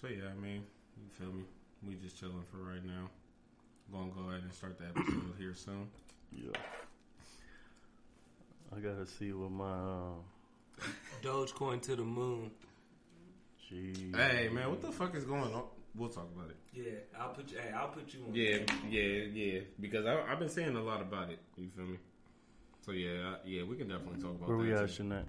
So yeah, I mean, you feel me? We just chilling for right now. Gonna go ahead and start the episode here soon. Yeah. I gotta see what my um, Dogecoin to the moon. Gee. Hey man, what the fuck is going on? We'll talk about it. Yeah, I'll put you. Hey, I'll put you on. Yeah, yeah, yeah. Because I, I've been saying a lot about it. You feel me? So yeah, I- yeah, we can definitely talk about Where we that. at, too. Shanae?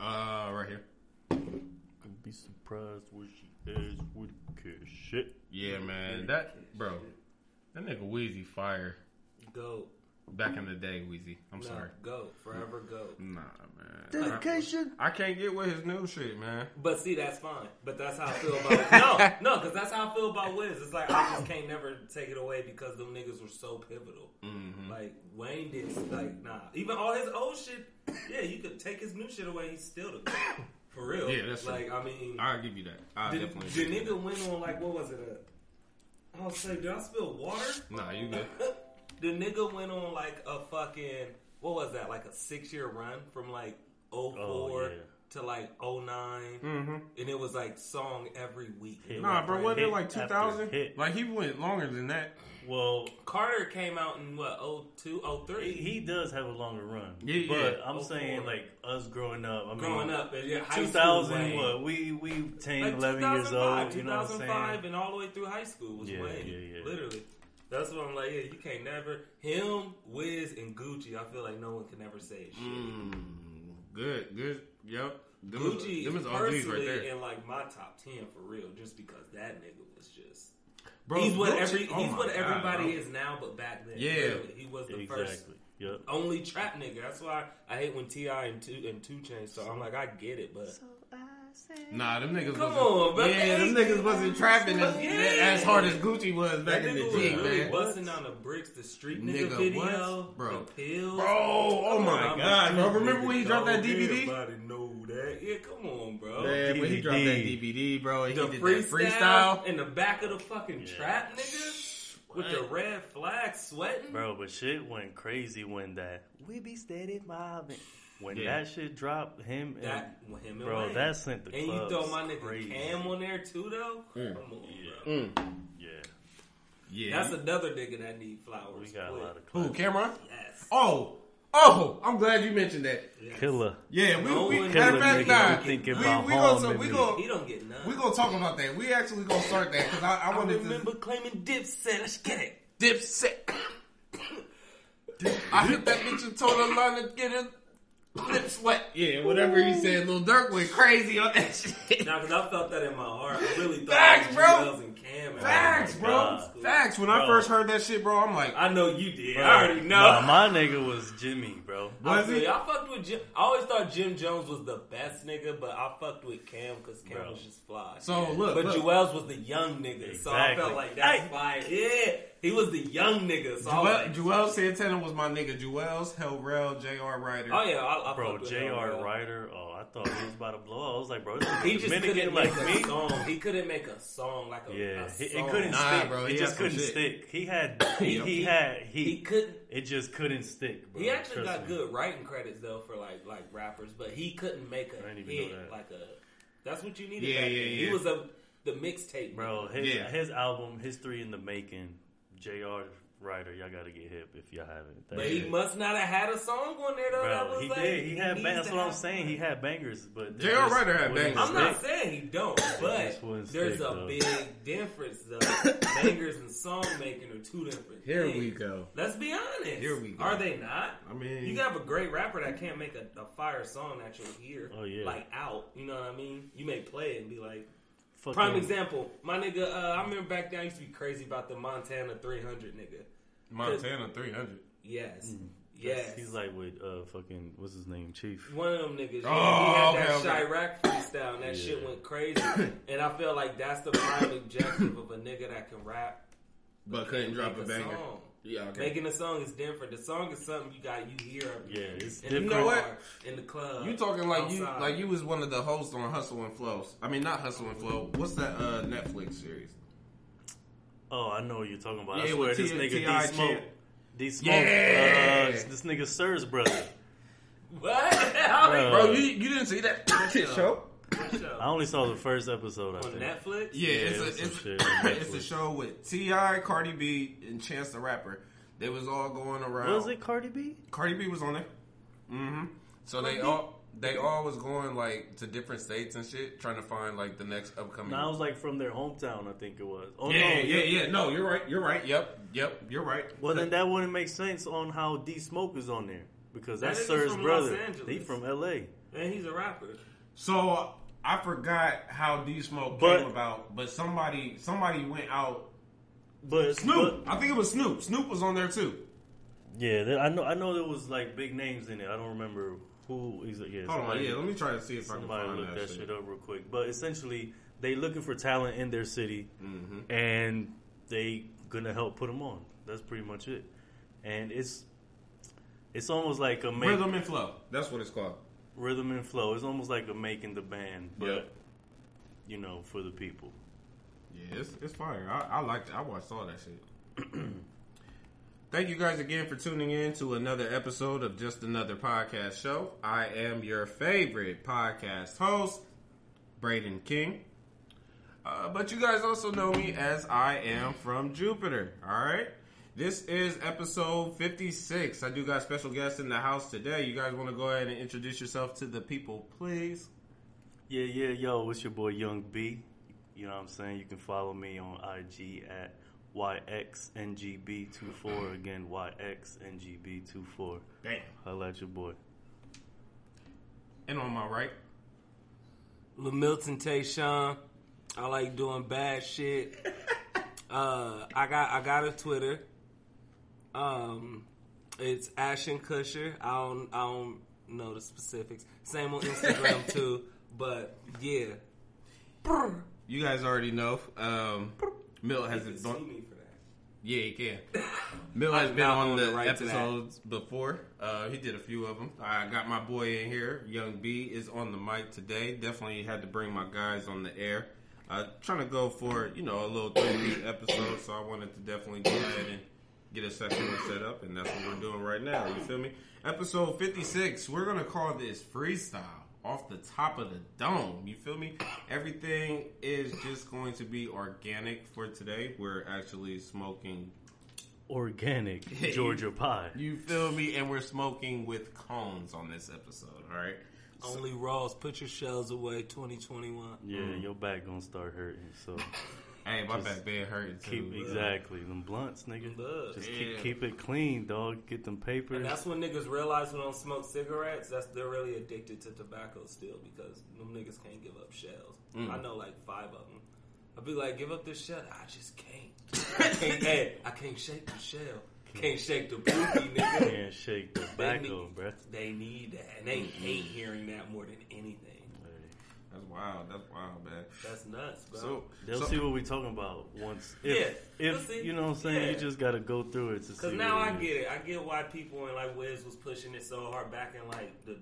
Uh, right here. Could be surprised where she is with cash shit. Yeah, man. That bro, that nigga Weezy fire. Go. Back in the day, Weezy. I'm No, sorry. Go forever. Go. Nah, man. Dedication. I, I can't get with his new shit, man. But see, that's fine. But that's how I feel about no, no, because that's how I feel about Wiz. It's like I just can't never take it away because them niggas were so pivotal. Mm-hmm. Like Wayne did, like nah. Even all his old shit, yeah, you could take his new shit away. He's still the for real. Yeah, that's true. like I mean, I'll give you that. I'll the, definitely. the give you nigga went on like what was it? A, I was say, did I spill water? Nah, you good. the nigga went on like a fucking what was that? Like a six year run from like 04 Oh, yeah. To like 9 Mm-hmm. and it was like song every week. Hit. Nah, bro, wasn't it like 2000? Like he went longer than that. Well, Carter came out in what 02, 03? he, he does have a longer run. Yeah, but yeah. I'm Oh, saying like us growing up. I mean, growing up, and yeah, 2000. What we we 10, Like 11 years 2005, old. You know what I'm 2005, saying? and all the way through high school was Yeah, Wayne. yeah, yeah. Literally. That's what I'm like. Yeah, you can't never him, Wiz, and Gucci. I feel like no one can ever say shit. Mm, good, good. Yep. Them is- Gucci them is OGs personally right there. in like my top ten for real, just because that nigga was just. Bro, he's what Gucci- every oh he's my what God, everybody bro. is now, but back then, Yeah. literally, he was the first Yep. only trap nigga. That's why I hate when T.I. and two and 2 Chainz. So I'm like, I get it, but Nah, them niggas Come wasn't. on, bro. Yeah, them niggas wasn't trapping as, Yeah. as hard as Gucci was back that in the nigga G, was really man. busting down the bricks, the street nigga, Nigga, video, what? Bro. the pills, Bro, oh Come my on, God, bro. Remember when he dropped that. DVD? Everybody know that. Yeah, come on, bro. Man, when he dropped that DVD. DVD, bro, and he the did freestyle, that freestyle. in the back of the fucking Yeah. trap, nigga, with the red flag sweating. Bro, but shit went crazy when that we be steady mobbing. When Yeah. that shit dropped, him and That him bro, Wayne. that sent the and you clubs throw my nigga crazy. Cam on there too, though. Mm. Come on, Yeah. bro. Mm. Yeah, Yeah. That's another nigga that need flowers. we got a lot of Who. Cam'ron? Yes. Oh, oh, I'm glad you mentioned that. yes. Killer. Yeah, we, No we one- matter of fact, nah, thinking we, about we home gonna, and we me. gonna, He don't get none. we gonna talk about that. We actually gonna start that because I, I I wanted remember to claiming Dipset. Let's get it. dipset. I hit that bitch and told her line to get her lips wet. Yeah, whatever he said. Lil Durk went crazy on that shit. Now, because I felt that in my heart. I really thought Facts, was bro. Juelz and Cam. Facts, oh bro. God. Facts. When I first heard that shit, bro, I'm like, I know you did. Bro, I already know. Nah, my nigga was Jimmy, bro. I, Was feel he? I fucked with Jim. I always thought Jim Jones was the best nigga, but I fucked with Cam because Cam Bro. was just fly. So, look, but look. Juelz was the young nigga, so I felt like that's Hey. fire. Yeah, he was the young nigga. So Juelz, like, Juelz Santana was my nigga. Juelz Hellrel, J.R. Writer. oh yeah, I, I Bro, J.R. him. Writer. Oh, I thought he was about to blow. up. I was like, bro, this He is just Dominican couldn't like make me. a song. He couldn't make a song like a Yeah, a he, it couldn't Nah, stick. bro, he it just couldn't shit. stick. He had, he, he had, he, He couldn't. it just couldn't stick. Bro. He actually Trust got me. good writing credits though for like like rappers, but he couldn't make a I didn't even hit know that. like a. That's what you needed. Yeah, back yeah, then. yeah. He was a the mixtape Bro, his Yeah. his album History in the Making, J.R. Writer, y'all got to get hip if y'all haven't. That But he shit- must not have had a song on there though. that was he like, did. He had. needs Bang- that's what I'm saying. He had bangers, but Jr. just Writer had bangers. I'm not saying he don't, but there's stick, a though. big difference though. Bangers and song making are two different. Things. Here things. we go. Let's be honest. Here we go. Are they not? I mean, You have a great rapper that can't make a, a fire song that you'll hear. Oh, yeah. Like out. You know what I mean? You may play it and be like, Fucking- prime example. My nigga, uh, I remember back then I used to be crazy about the Montana 300 nigga. Montana 300. Yes. Mm. Yes. He's like with uh fucking what's his name Chief. One of them niggas. Oh, yeah, he had okay, that okay. Chiraq freestyle, and that Yeah. shit went crazy. and I feel like that's the prime objective of a nigga that can rap. But couldn't drop a banger. Song. Yeah, okay. Making a song is different. The song is something you got you hear every Yeah, day. it's in different. the You know what? in the club. You talking like you like you was one of the hosts on Hustle and Flows. I mean, not Hustle and Flow. What's that uh, Netflix series? Oh, I know what you're talking about. Yeah, I swear with this nigga T.I. D Smoke. Champ. D Smoke. Yeah. Uh, this nigga Sir's brother. What? Bro. Bro, you you didn't see that, that show? Bro, What show? I only saw the first episode. I on think. Netflix. Yeah, Yeah, it's, it was a, it's, shit on it's a show with T.I., Cardi B, and Chance the Rapper. They was all going around. Was it Cardi B? Cardi B was on there. Mm-hmm. So they all they all was going like to different states and shit, trying to find like the next upcoming. No, I was like from their hometown. I think it was. Oh yeah, no, yeah, you- yeah. No, you're right. You're right. Yep, yep. You're right. Well, then that wouldn't make sense on how D Smoke is on there because that's nigga's Sir's brother. Los Angeles. He from L.A. And he's a rapper. So I forgot how D Smoke But- came about, but somebody somebody went out. But Snoop, but- I think it was Snoop. Snoop was on there too. yeah, I know. I know there was like big names in it. I don't remember who. Is it? Yeah, Hold on, yeah. Let me try to see if I can Somebody find look that, that shit up real quick. But essentially, they looking for talent in their city, Mm-hmm. and they gonna help put them on. That's pretty much it. And it's it's almost like a make, Rhythm and flow. That's what it's called. Rhythm and flow. It's almost like a making the band, but Yep. you know, for the people. Yeah, it's, it's fire. I, I liked it. I watched all that shit. Thank you guys again for tuning in to another episode of Just Another Podcast Show. I am your favorite podcast host, Braden King. Uh, but you guys also know me as I am from Jupiter. All right. This is episode 56. I do got special guests in the house today. You guys want to go ahead and introduce yourself to the people, please? Yeah, yeah, yo, it's your boy Young B. You know what I'm saying? You can follow me on IG at YXNGB24. Again, YXNGB24. Damn. Holla at your boy. And on my right, Lamilton Tayshawn. I like doing bad shit. uh, I got I got a Twitter. Um, it's Ashton Kutcher. I don't I don't know the specifics. Same on Instagram too. But yeah, you guys already know. Um, Milt has been on. me for that. Yeah, he can. Milt has been on the right episodes before. Uh, he did a few of them. I got my boy in here. Young B is on the mic today. Definitely had to bring my guys on the air. Uh, trying to go for you know a little three episode, so I wanted to definitely go ahead and get a session set up, and that's what we're doing right now. You feel me? Episode fifty six. We're gonna call this freestyle off the top of the dome. You feel me? Everything is just going to be organic for today. We're actually smoking Organic Georgia pie. you feel me? And we're smoking with cones on this episode, all right? Only Ross, put your shells away. 2021. Yeah, your back gonna start hurting. So Hey, my Just back bed hurting keep bro. exactly them blunts, nigga. Look. Just Yeah. keep keep it clean, dog. Get them papers. And that's when niggas realize when they don't smoke cigarettes, that's they're really addicted to tobacco still because them niggas can't give up shells. Mm. I know like five of them. I'd be like, give up this shell. I just can't. I can't. hey, I can't shake the shell. Can't shake the booty, nigga. Can't shake They tobacco, need, bruh. they need that, and they hate hearing that more than anything. That's wild. That's wild, man. That's nuts, bro. So, They'll so- see what we're talking about once. Yeah, If, they'll if see. you know what I'm saying, Yeah. you just gotta go through it to see. Because now what I it get it. I get why people and like Wiz was pushing it so hard back in like the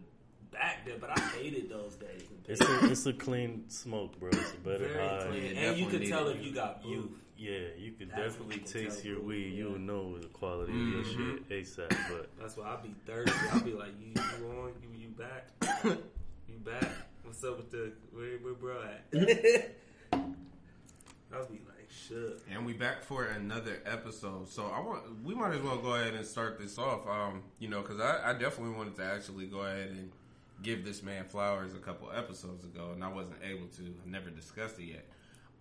back there, but I hated those days. It's a it's a clean smoke, bro. It's a better Very high. clean, and you definitely could tell if you got youth. Yeah, you could That's definitely you can taste tell your who- weed. You yeah. would know the quality of Mhm. your shit ASAP. But That's why I be thirsty. I'll be like, you, you on? You, you back? you back? What's up with the where, where bro at? I'll be like, shook. And we back for another episode. So I want we might as well go ahead and start this off. Um, you know, because I, I definitely wanted to actually go ahead and give this man flowers a couple episodes ago, and I wasn't able to. I never discussed it yet.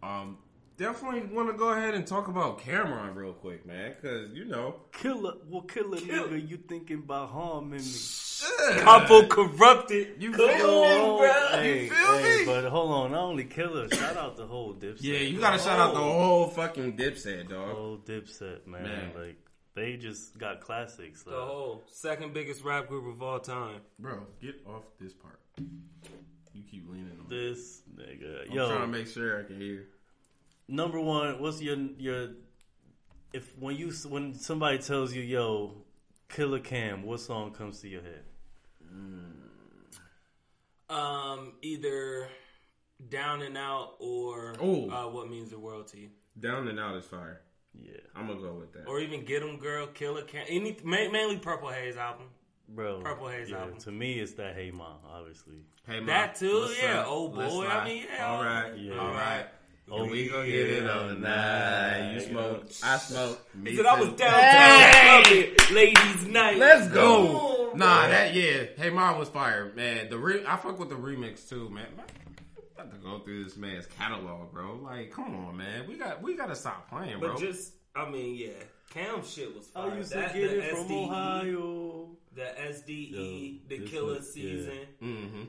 Um, definitely want to go ahead and talk about Cam'ron real quick, man, because you know, killer, well, killer Kill- a nigga, you thinking about harming me? Shit. Couple corrupted. You Come feel on, me, bro. Hey, feel hey, me? but hold on, not only killer, shout out the whole Dipset. yeah, you gotta shout out the oh. whole fucking Dipset, The dog. whole Dipset, man. Man. Like they just got classics. The whole second biggest rap group of all time. Bro, get off this part. You keep leaning on this nigga, I'm yo, trying to make sure I can hear. Number one, what's your your if when you when somebody tells you, yo, Killa Cam, what song comes to your head? Um, either down and out or Ooh. uh, what means the world to you, Down and out is fire. Yeah, I'm gonna go with that. or even Get 'Em Girl, Killa Cam. any ma- mainly Purple Haze album. bro. Purple Haze yeah, album. To me, it's that Hey Ma, obviously. Hey, Ma, That too, what's yeah. up? Oh, boy, I mean, yeah. All right, Yeah. all right. Oh, we gonna get it on the night. You smoke, I smoke. Me Said I was too. downtown clubbing, ladies' night. Let's go. Nah, that yeah. Hey, mom was fire, man. The re- I fuck with the remix too, man. Man, Got to go through this man's catalog, bro. Like, come on, man. We got we got to stop playing, bro. But just, I mean, yeah. Cam shit was fire. I used to That- get the it from SDE, Ohio. The SDE, Yo, the this Killer was- yeah. season. mm-hmm.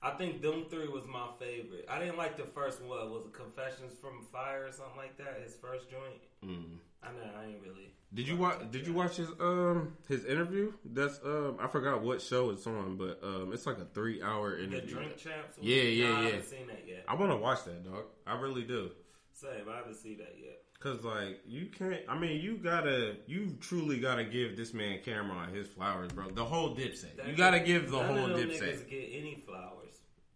I think them three was my favorite. I didn't like the first one. What was it Confessions from Fire or something like that? His first joint. Mm. I know I ain't really. Did you watch? Did you watch his um his interview? That's um I forgot what show it's on, but um it's like a three hour The interview. Drink Champs. Yeah, yeah, Nah, I yeah. haven't seen that yet. I want to watch that, dog. I really do. Same. I haven't seen that yet. Cause like you can't. I mean, you gotta. You truly gotta give this man Cam'ron his flowers, bro. The whole Dipset. You gotta give the None whole of Dipset. Get any flowers.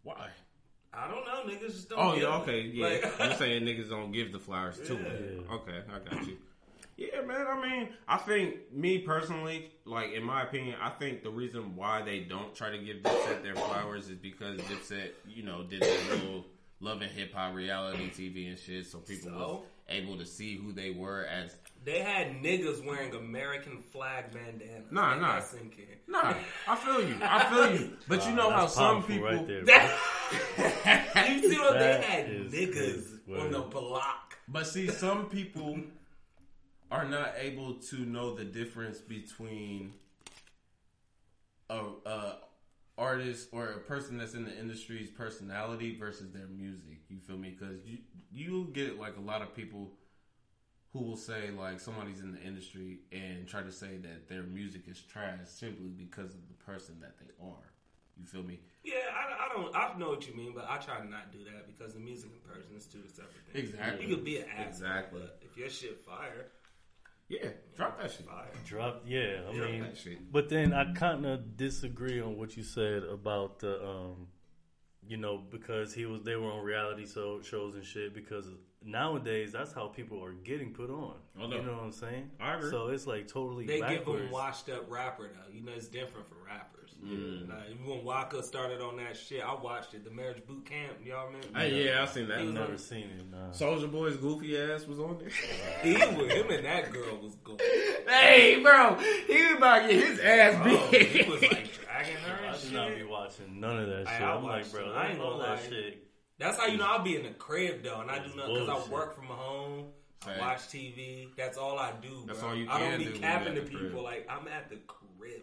Why? I don't know. Niggas just don't. Oh yeah, okay, yeah. Like- I'm saying niggas don't give the flowers to him. Yeah. Okay, I got you. Yeah, man. I mean, I think me personally, like in my opinion, I think the reason why they don't try to give Dipset their flowers is because Dipset, you know, did the little love and hip hop reality TV and shit, so people was able to see who they were as. They had niggas wearing American flag bandanas. Nah, Let nah. that sink in. Nah, I feel you. I feel you. But you know how some people. right there, bro. That, you see what they had niggas crazy. on the block. But see, some people are not able to know the difference between a, a artist or a person that's in the industry's personality versus their music. You feel me? Because you you get like a lot of people who will say like somebody's in the industry and try to say that their music is trash simply because of the person that they are. You feel me? Yeah, I, I don't. I know what you mean, but I try to not do that because the music and person is two separate things. Exactly. You could be an asshole, Exactly. but if your shit fire, Yeah, drop that shit. fire. Drop, yeah. I Drop mean, that shit. but then I kind of disagree on what you said about the, um, you know, because he was they were on reality so shows and shit. Because nowadays that's how people are getting put on. Oh, no. You know what I'm saying? I agree. So it's like totally They give them washed up rapper though. You know, it's different for rappers. Mm. Like, even when Waka started on that shit, I watched it. The Marriage Boot Camp. Y'all remember? Hey, yeah, I seen that. I've on- never seen it. Nah. Soulja Boy's goofy ass was on there. He was him and that girl was going. hey, bro, he was about to get his ass Bro, beat. he was like dragging her I and did not be watching none of that shit. I I'm like, bro. I I ain't ain't all that lie. shit. That's how you know I'll be in the crib though, and I do It's nothing because I work from home. I watch TV. That's all I do. Bro. That's all you I don't be do capping to people crib. like I'm at the crib.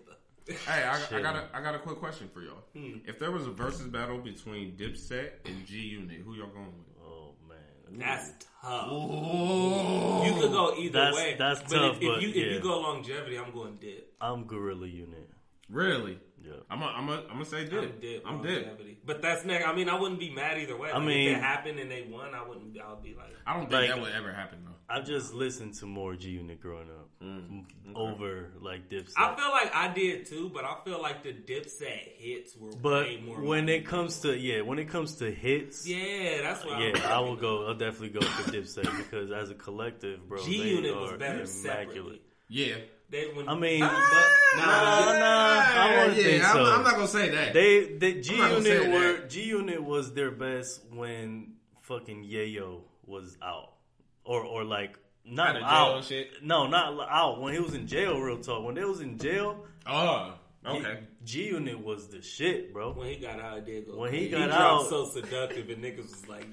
Hey, I, I got a, I got a quick question for y'all. Hmm. If there was a versus battle between Dipset and G Unit, who y'all going with? Oh man, That's tough. Oh, You could go either That's- way. that's but tough, If, if but you if you go longevity, I'm going dip. I'm Gorilla Unit. really? Yeah. I'm a, I'm a, I'm gonna say I'm dip. dip. I'm dip. But that's next. I mean, I wouldn't be mad either way. I Like, mean- if it happened and they won, I wouldn't. I would be like, I don't think Like- that would ever happen though. I've just listened to more G Unit growing up Mm, over like Dipset. I feel like I did too, but I feel like the Dipset hits were but way more. when it comes to yeah, when it comes to hits, yeah, yeah, that's what I'm I will go. I'll definitely go for Dipset because as a collective, bro, G Unit was better immaculate. separately. Yeah. They, when, I mean, but, nah, nah, I wouldn't yeah, think I'm, so. I'm not gonna say that. They, the G I'm not gonna say Unit were. G Unit was their best when fucking Yayo was out, or or like not Out jail shit? No, not out when he was in jail. Real talk. When they was in jail, oh, okay. G Unit was the shit, bro. when he got out, it did go. When he he got dropped out- so seductive, and niggas was like,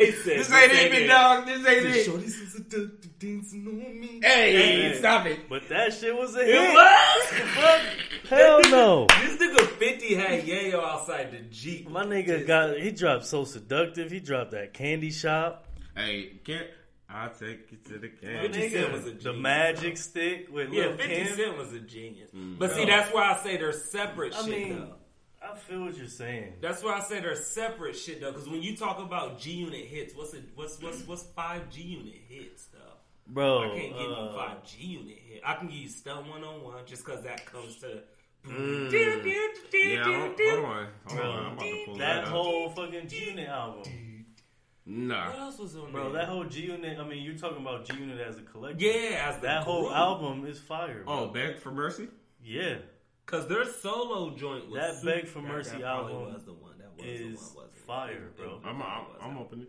he said, This ain't it, big dog. This ain't it. Shorty so seductive, dancing on me. Hey, Hey. stop it. But that shit was a It was. Hell no. This nigga 50 had Yayo outside the Jeep. My nigga got he dropped so seductive. He dropped that candy shop. Hey, can't I'll take you to the My candy. 50 Cent was a nigga, the genius, magic stick with Yeah, Lil 50 Kim. Cent was a genius. Mm. But see, that's why I say they're separate I shit, mean, though. I feel what you're saying. That's why I say they're separate shit, though. Because when you talk about G Unit hits, what's it? What's what's what's five G Unit hits, though? Bro, I can't give you uh, five G Unit hit. I can give you Stun One on One just because that comes to. Mm. Do, do, do, Yeah, hold, hold on. Hold on. I'm about that, that whole fucking G Unit album. Nah. What else was on Bro, there? that whole G Unit. I mean, you're talking about G Unit as a collective. yeah, as the that whole album is fire. Oh, Bro. Beg for Mercy? yeah, Cause their solo joint was That super- Beg for Mercy that probably album was the one. That was is the one, wasn't fire, It- bro. it- I'm, I'm, was I'm opening.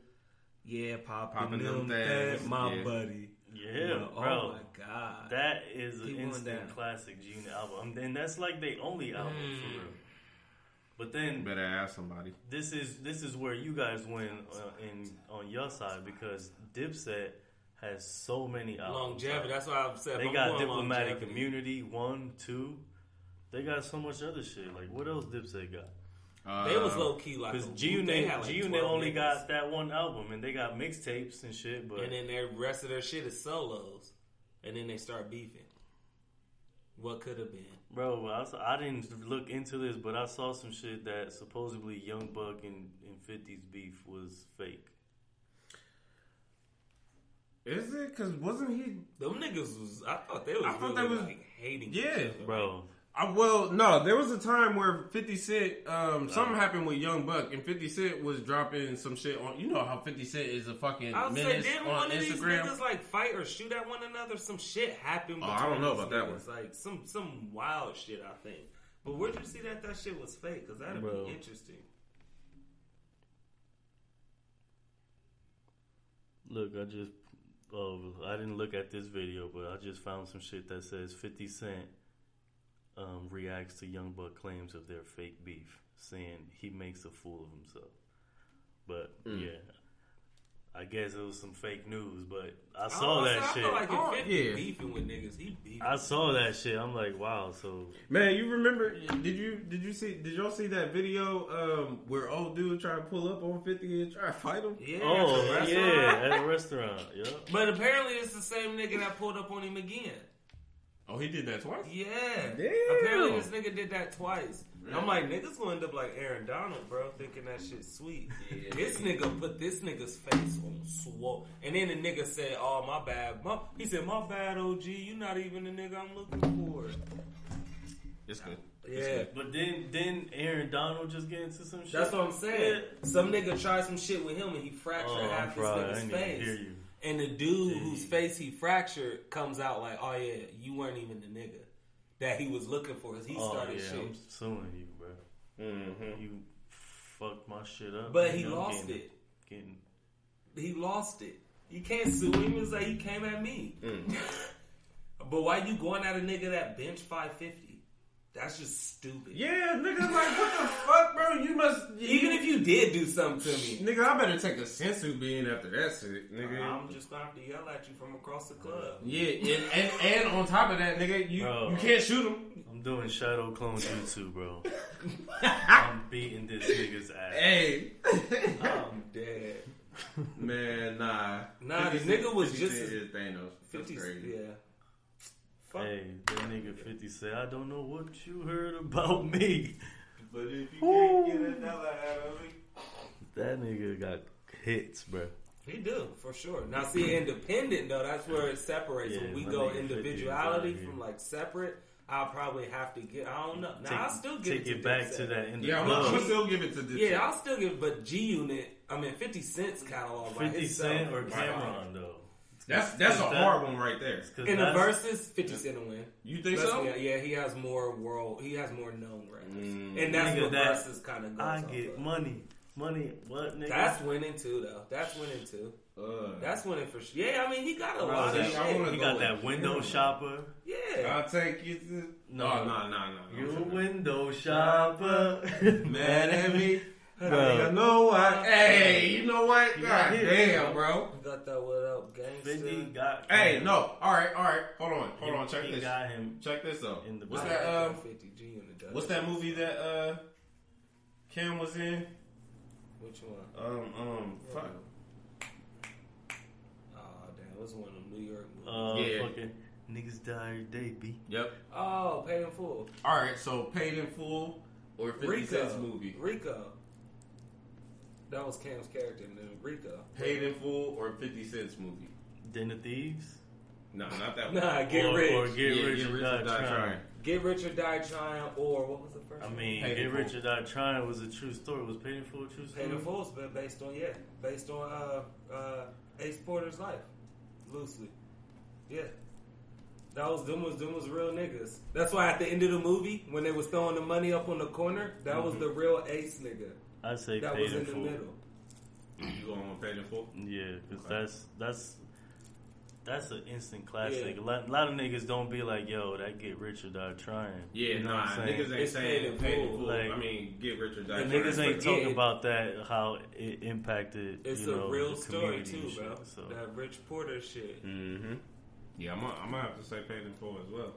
Yeah, popping, Popping them them things, things, my yeah. buddy. yeah, Yo, bro. Oh my god. That is an Keep going instant classic G Unit album, and that's like the only album Mm. for real. But then Better ask somebody. this is this is where you guys win uh, in on your side because Dipset has so many albums. longevity. That's why I've said They I'm got going diplomatic longevity. immunity one, two. They got so much other shit. Like what else Dipset got? Uh, They was low key like Because a- G they Unit like, G Unit only niggas. got that one album, and they got mixtapes and shit. But and then their rest of their shit is solos, and then they start beefing. What could have been? bro, I, was- I didn't look into this, but I saw some shit that supposedly Young Buck and, and 50's beef was fake. Is it? Because wasn't he. Them niggas was. I thought they was. I thought really, they was- like hating. Yeah. each other. Bro, I, well, no, there was a time where 50 Cent, um, something happened with Young Buck, and 50 Cent was dropping some shit on. You know how 50 Cent is a fucking I was say, menace didn't on one of these niggas like fight or shoot at one another? Some shit happened. Oh, I don't know these about that niggas. Like some some wild shit. I think. But where'd you see that that shit was fake? Because that'd Bro. be interesting. look, I just. Oh, I didn't look at this video, but I just found some shit that says 50 Cent um, reacts to Young Buck claims of their fake beef, saying he makes a fool of himself. But yeah, I guess it was some fake news. But I saw I, that I shit. like Oh, yeah. beefing with niggas, he beefing. I saw that shit. I'm like, wow. So Man, you remember? Did you did you see? Did y'all see that video um, where old dude tried to pull up on 50 and try to fight him? yeah, Oh at the restaurant. yeah, at a restaurant. Yep. But apparently it's the same nigga that pulled up on him again. Oh, he did that twice. Yeah. Damn. Apparently this nigga did that twice. I'm like, niggas gonna end up like Aaron Donald, bro, thinking that shit sweet. Yeah. This nigga put this nigga's face on swole. And then the nigga said, Oh my bad. My, he said, My bad, OG, You're not even the nigga I'm looking for. It's good. Yeah. But then then Aaron Donald just get into some shit. That's what I'm saying. Some nigga tried some shit with him and he fractured Oh, I'm half his fried. I nigga's didn't even face. Hear you. And the dude Jeez. whose face he fractured comes out like, Oh yeah, you weren't even the nigga that he was looking for. 'cause he Oh started yeah, shit. I'm suing you, bro. Mm-hmm. You fucked my shit up. But he I'm lost getting- it. Getting He lost it. You can't sue him. It's like he came at me. but why you going at a nigga that bench 550? That's just stupid. Yeah, nigga, like what the fuck, bro? You must Even if you did do something to me, nigga, I better take a senzu bean after that shit, nigga. I'm just gonna have to yell at you from across the club. yeah, and, and and on top of that, nigga, you Bro. you can't shoot him. I'm doing shadow clone jutsu, bro. I'm beating this nigga's ass. Hey, I'm dead. man, nah, Nah, the 50 nigga was just Cent as- is Thanos. That's 50, crazy. yeah. Fuck. Hey, that nigga 50 say, I don't know what you heard about me. But if you Woo. can't get another out of me, That nigga got hits, bro. He do for sure. Now, see, independent though, that's where it separates. Yeah, when we go nigga 50 is individuality from like separate, I'll probably have to get. I don't know. Now, Take, I'll still give take it, it, back to that in the yeah, I'm, club. I'm still give it to this. Yeah, I'll still give, but G Unit. I mean, Fifty Cent's catalog. by 50 itself Cent or is Cam'ron, though. That's that's a That- hard one right there. In the verses, Fifty Cent will win. You think so? be- yeah, he has more world. He has more known records, Mm. and that's what that- verses kind of goes. I off get of. money. Money, what, nigga? That's winning too, though. That's winning too. Uh, That's winning for sure. Yeah, I mean, he got a Bro, lot of that- shit. He go got that window Cam'ron. shopper. Yeah, I'll take you to. No. oh, no, no, no. You window shopper. Mad at me? Bro. You know what? Hey, you know what? He God got hit, damn, bro. You got that what up, gangster? 50 got. Hey, no. All right, all right. Hold on, hold He- on. Check he this. got him Check this out. in the What's that? Um, 50 G unit does. what's that movie that uh Cam was in? Which one? Um, um, fuck. Oh damn, it was one of them New York movies. Uh, Yeah. fucking niggas die every day, B. Yep. oh, paid in Full. All right. So paid in full or Fifty Rico. Cent's movie. Rico. That was Cam's character in the Rico. Paid in full or Fifty Cent's movie. Den of Thieves. No, not that one. Nah, get or, rich. or get Yeah, rich Get or Rich die or Die trying. Trying. Get rich or die trying, or what was the first? I one? mean, Paid get rich or die trying was a true story. Was paid in full a true story? Paid in Full's been based on yeah, based on uh, uh, Ace Porter's life, loosely. Yeah, that was them was them was real niggas. That's why at the end of the movie, when they was throwing the money up on the corner, that was the real Ace nigga. I say That paid was in in the middle. You going with paid in full? Yeah, because Okay. that's that's that's an instant classic. Yeah. A, lot, a lot of niggas don't be like, "Yo, that get rich or die trying." Yeah, you know nah, what I'm saying? niggas ain't It's paid saying in paid in full, full. like- I mean, get rich or die And trying. niggas ain't but talking yeah. about that how it impacted. It's you a real the story too, and bro. shit, So That Rich Porter shit. Mm-hmm. Yeah, I'm gonna, I'm gonna have to say paid in full as well.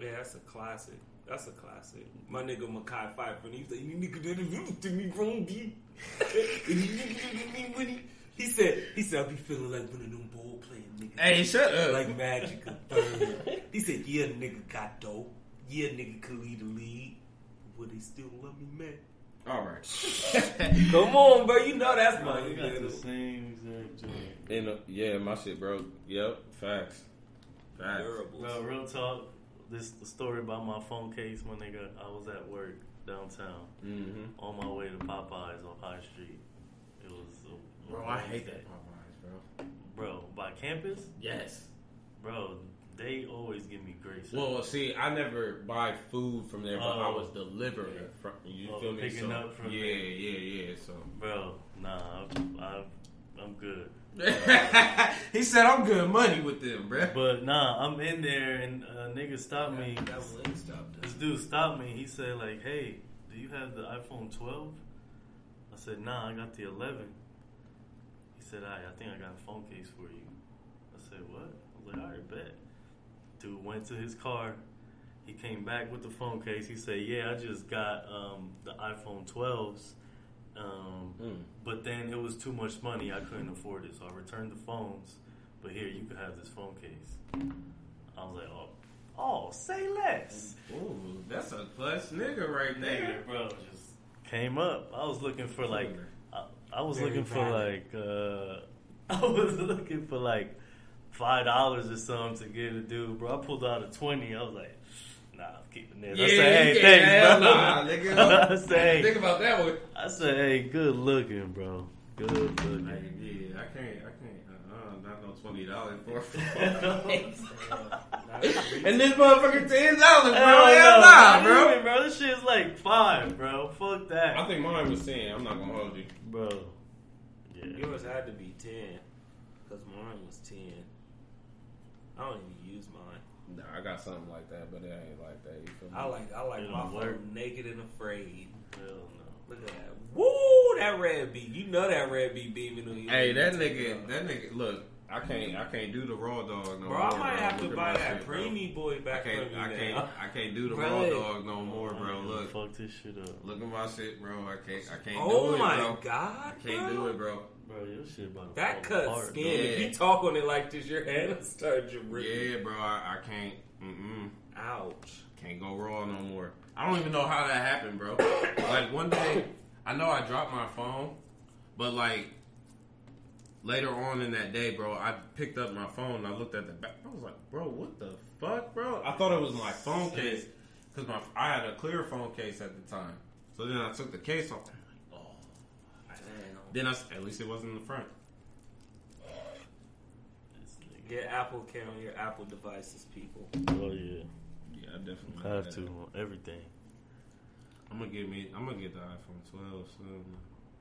Yeah, that's a classic. That's a classic. My nigga Mekhi Phifer, and he's like, you nigga did it to me wrong, B. You nigga did me money. He said, he said, I be feeling like one of them ball playing niggas. Hey, shut up. Like Magic or Bird. He said, yeah, nigga got dope. Yeah, nigga could lead the league. But they still love me, man. All right. Come on, bro. You know that's my Bro, you got the same exact joint. Yeah, my shit broke. Yep, facts. Facts. Durables. Bro, real talk. This story about my phone case, my nigga. I was at work downtown Mm-hmm. on my way to Popeyes on High Street. It was a, Bro, I hate that Popeyes, bro. Bro, by campus, Yes. bro, they always give me grace. Well, see, I never buy food from there, but I Oh. was delivering it from you. Oh, feel me? picking So, up from yeah, there. yeah, yeah. So bro, nah, I, I, I'm good. he said, "I'm good money with them, bro." But nah, I'm in there and a nigga stopped me. That wing stopped This dude stopped me. He said like, "Hey, do you have the iPhone 12?" I said, "Nah, I got the 11." He said, "I, I think I got a phone case for you." I said, "What?" I was like, "All right, bet." Dude went to his car. He came back with the phone case. He said, "Yeah, I just got um, the iPhone 12s, um, Mm. but then it was too much money. I couldn't afford it, so I returned the phones. But here, you can have this phone case." I was like, "Oh, oh, say less." Ooh, that's a plus nigga right there. Nigga, bro, just came up. I was looking for like, I, I was Very looking for like, uh, I was looking for like five dollars or something to get a dude, bro. I pulled out a twenty. I was like, nah, I'm keeping this. I Yeah, said, hey, yeah, thanks, hell bro. nah, nigga. I said, Think about that one. I said, hey, good looking, bro. Good looking. Like, yeah, I can't, I can't, uh, not no twenty dollars for. and this motherfucker ten dollars, bro. Hell Hell no, nah, not bro. even, bro. This shit's like five, bro. Fuck that, I think mine was ten. I'm not gonna hold you. bro. Yeah. Yours had to be 10. Because mine was 10. I don't even use mine. Nah, I got something like that, but it ain't like that. You feel me? I like I like It my don't phone naked and afraid. Hell no. Look at that. Woo! That red beat. You know that red beat beaming on you. Hey, that nigga, that nigga. Look, I can't, I can't do the raw dog no Bro, more. I might bro. have to Look at buy that shit, bro. preemie boy I back can't, from I you can't, now. I can't do the Bro. raw dog no more, bro. Look, Fuck this shit up. look at my shit, bro. I can't, I can't Oh do it, my bro. god, I can't bro. do it, bro. Bro, your shit about to That fall cuts apart, skin. dog. If you talk on it like this, your hand will start dripping. Yeah, bro. I, I can't. Mm-mm. Ouch. Can't go raw no more. I don't even know how that happened, bro. like one day, I know I dropped my phone, but like later on in that day, bro, I picked up my phone and I looked at the back. I was like, bro, what the fuck, bro? I thought it was my phone case because my I had a clear phone case at the time. So then I took the case off. Oh. Then I s- at least it wasn't in the front. Get Apple Care on your Apple devices, people. Oh yeah, Yeah, I definitely have to on everything. I'm gonna get me. I'm gonna get the iPhone 12 soon.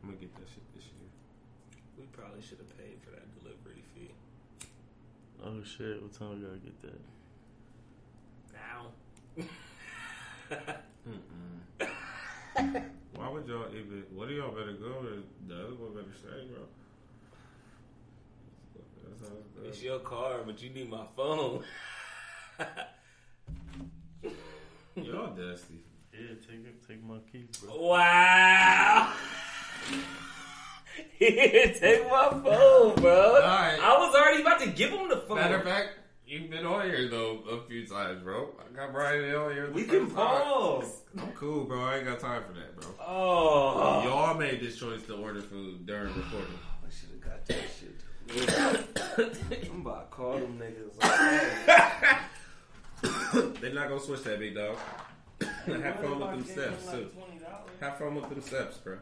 I'm gonna get that shit this year. We probably should have paid for that delivery fee. Oh shit, what time we gotta get that? Now. Why would y'all even? What do y'all better go? Or the other one better stay, bro. That's how it's It's your car, but you need my phone. Y'all dusty. Yeah, take it, take my keys, bro. Wow. he didn't take my phone, bro. right. I was already about to give him the phone. Matter of fact, you've been on here though a few times, bro. I got Brian on here. we can first time. pause. I'm cool, bro. I ain't got time for that, bro. Oh. Y'all made this choice to order food during recording. I should have got that shit. I'm about to call them niggas. They're not gonna switch that big dog. Have fun with them steps too. Have fun with them steps, bro.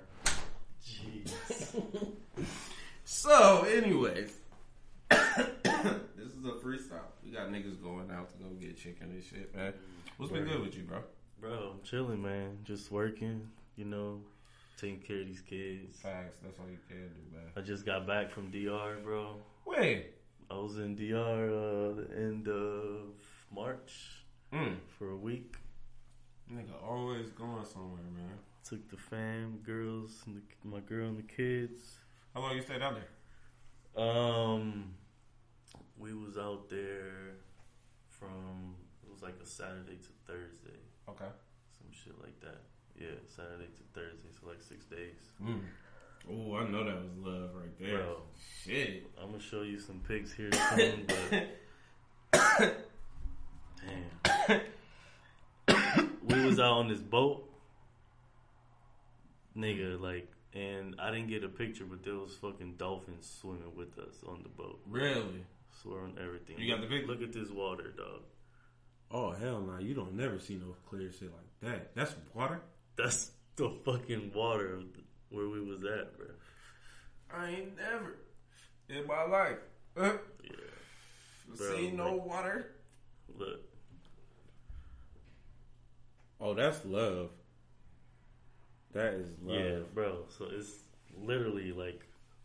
Jeez. So, anyways, this is a freestyle. We got niggas going out to go get chicken and shit, man. What's been good with you, bro? Bro, I'm chilling, man. Just working, you know, taking care of these kids. Facts. That's all you can do, man. I just got back from DR, bro. Wait. I was in DR uh, the end of March Mm. for a week. Nigga always going somewhere, man. Took the fam, girls, and the, my girl and the kids. How long you stayed out there? Um, we was out there from it was like a Saturday to Thursday, Okay. some shit like that. Yeah, Saturday to Thursday, so like six days. Mm. Oh, I know that was love right there. Bro. Shit. I'm gonna show you some pics here soon, but damn, we was out on this boat, nigga. Like, and I didn't get a picture, but there was fucking dolphins swimming with us on the boat. Really? Swear on everything. You got the pic? Look at this water, dog. Oh hell no! You don't never see no clear shit like that. That's water. That's the fucking water where we was at, bro. I ain't never in my life Yeah, Bro, seen no like- water. look. Oh, that's love. That is love. Yeah, bro. So it's literally like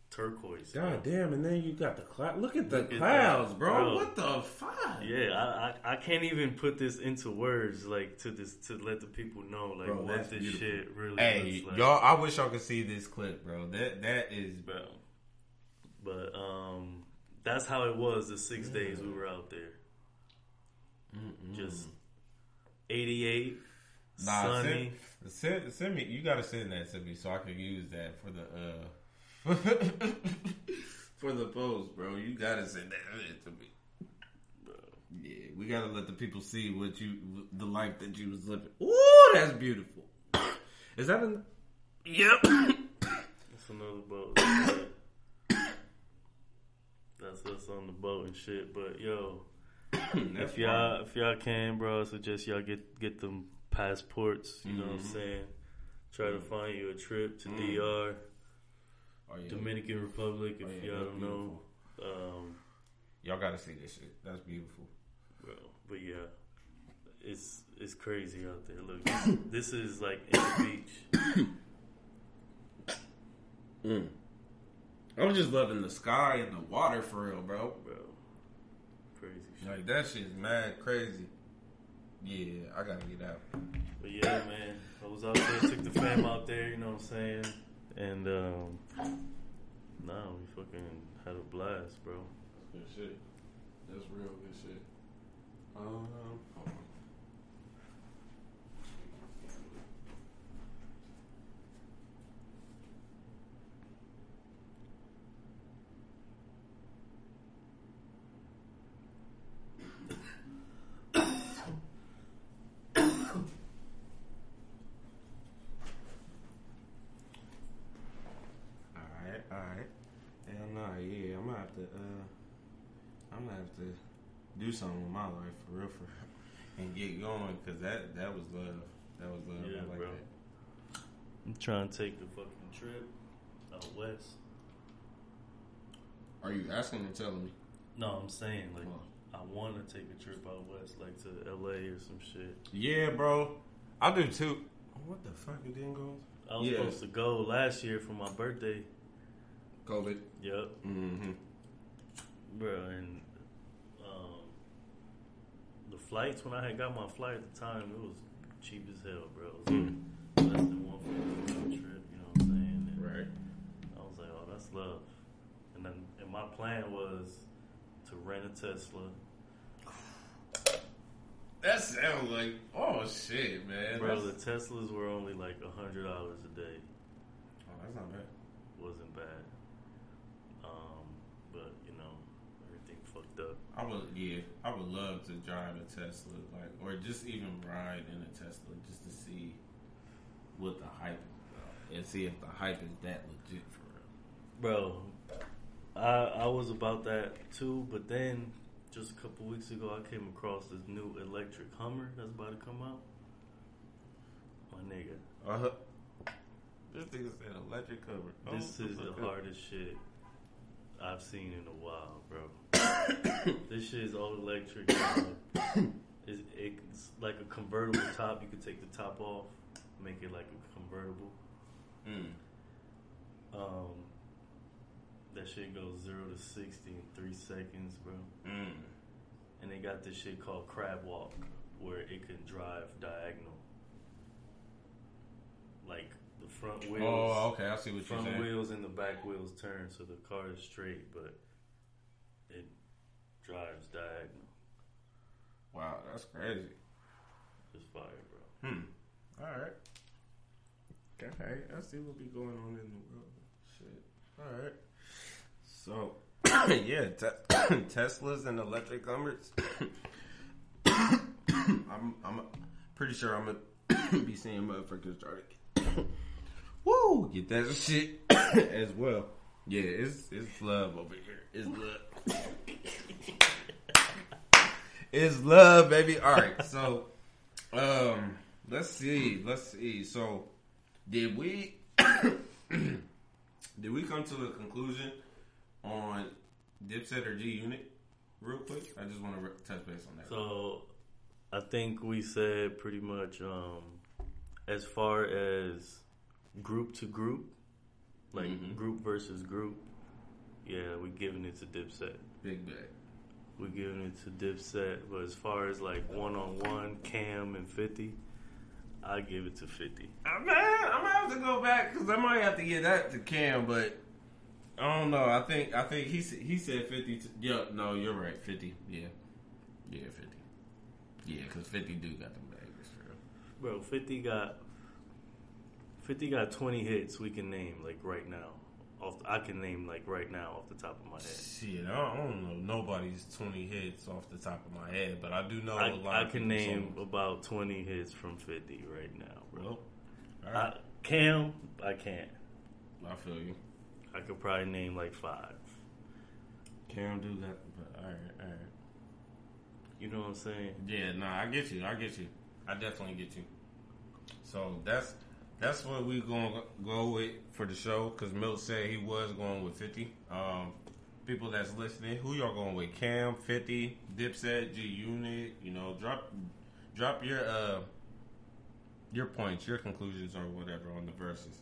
turquoise. bro. God damn, and then you got the cloud. Look at the Look at clouds, that, bro. bro. What the fuck? Yeah, I, I I can't even put this into words like to this to let the people know like Bro, what this beautiful. shit really Hey, looks like. y'all! I wish y'all could see this clip, bro. That that is, bro. But um, that's how it was the six days we were out there. Just eighty-eight, Nah, sunny. send, send, send me. You gotta send that to me so I can use that for the uh for the post, bro. You gotta send that to me. Bro. Yeah, we gotta let the people see what you, the life that you was living. Ooh, that's beautiful. Is that an? Yep. That's another boat. That's us on the boat and shit. But yo, if y'all if y'all can, bro, I suggest y'all get get them passports. You know what I'm Mhm. saying? Try to find you a trip to Mm. DR, Oh, yeah. Dominican Republic. If Oh, yeah, y'all don't know, um, Y'all gotta see this shit. That's beautiful. bro. But yeah, it's it's crazy out there. Look, this, this is like in the beach. Mm. I'm just loving the sky and the water for real, bro. bro. Crazy shit. Like that shit's mad crazy. Yeah, I gotta get out. But yeah, man, I was out there, took the fam out there, you know what I'm saying? And um nah, we fucking had a blast, bro. Good shit. That's real good shit. Um, hold on. Alright, alright. Hell no, yeah, I'm gonna have to, uh, I'm gonna have to do something with my life for real, for real, and get going, cause that, that was love. That was love. Yeah, I like bro. that. I'm trying to take the fucking trip out west. Are you asking or telling me? No, I'm saying like Oh. I want to take a trip out west, like to LA or some shit. Yeah, bro. I do too. What the fuck? It didn't go? I was Yeah. supposed to go last year for my birthday. COVID. Yep, Mm-hmm. bro, and the flights when I had got my flight at the time, it was cheap as hell, bro. It was Mm. like less than one for round trip. You know what I'm saying? And Right. I was like, oh, that's love. And then, and my plan was to rent a Tesla. That sounds like oh shit, man. Bro, That's- the Teslas were only like a hundred dollars a day. oh, that's not bad. wasn't bad. Um, but you know, everything fucked up. I would, yeah, I would love to drive a Tesla, like, or just even ride in a Tesla, just to see what the hype is about, and see if the hype is that legit for real. Bro, I I was about that too, but then just a couple weeks ago, I came across this new electric Hummer that's about to come out. My nigga, Uh-huh. This nigga said electric cover. Oh, this is the hardest shit I've seen in a while, bro. This shit is all electric. It's, it's like a convertible top. You can take the top off, make it like a convertible. Mm. Um, that shit goes zero to sixty in three seconds, bro. Mm. And they got this shit called crab walk, where it can drive diagonal. Like the front wheels, Oh, okay. I see what you're saying. front wheels and the back wheels turn, so the car is straight, but drives diagonal. Wow, that's crazy. It's fire, bro. Hmm. All right. Okay, I see what be going on in the world. Shit. All right. So, yeah, te- Teslas and electric Hummers. I'm, I'm pretty sure I'm gonna be seeing motherfuckers try to woo get that shit as well. Yeah, it's it's love over here. It's love. It's love, baby. All right, so um, let's see, let's see. So, did we did we come to a conclusion on Dipset or G Unit? Real quick, I just want to re- touch base on that. So I think we said pretty much um, as far as group to group, like Mhm. group versus group. Yeah, we're giving it to Dipset. Big bag. We're giving it to Dipset, but as far as like one on one, Cam and Fifty, I give it to Fifty. Man, I'm gonna have to go back because I might have to get that to Cam, but I don't know. I think I think he said- he said fifty. To, yeah, no, you're right. Fifty. Yeah, yeah, fifty. Yeah, because fifty do got them bags for real. Bro, Fifty got Fifty got twenty hits we can name like right now. Off I can name like right now off the top of my head. Shit, I don't know nobody's twenty hits off the top of my head, but I do know I, a lot. I of can name songs. about 20 hits from 50 right now, bro. Well, all I, right, Cam, I can't. I, feel you. I could probably name like five. Cam do that, but all right, all right. You know what I'm saying? Yeah, nah, I get you. I get you. I definitely get you. So that's that's what we're gonna go with for the show. Cause Milt said he was going with fifty. Um, people that's listening, who y'all going with? Cam, fifty, Dipset, G Unit. You know, drop drop your uh your points, your conclusions, or whatever on the verses.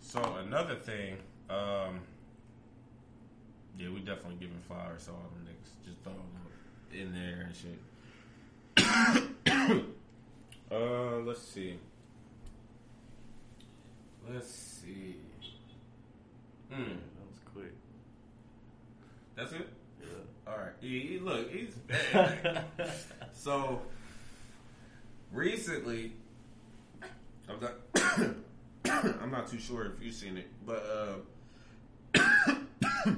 So another thing, um, yeah, we definitely giving flowers to all them niggas. Just throw them in there and shit. uh, let's see. Let's see. Hmm, That was quick. that's it. Yeah. All right. He, look, he's bad. so recently, I'm not. I'm not too sure if you've seen it, but uh,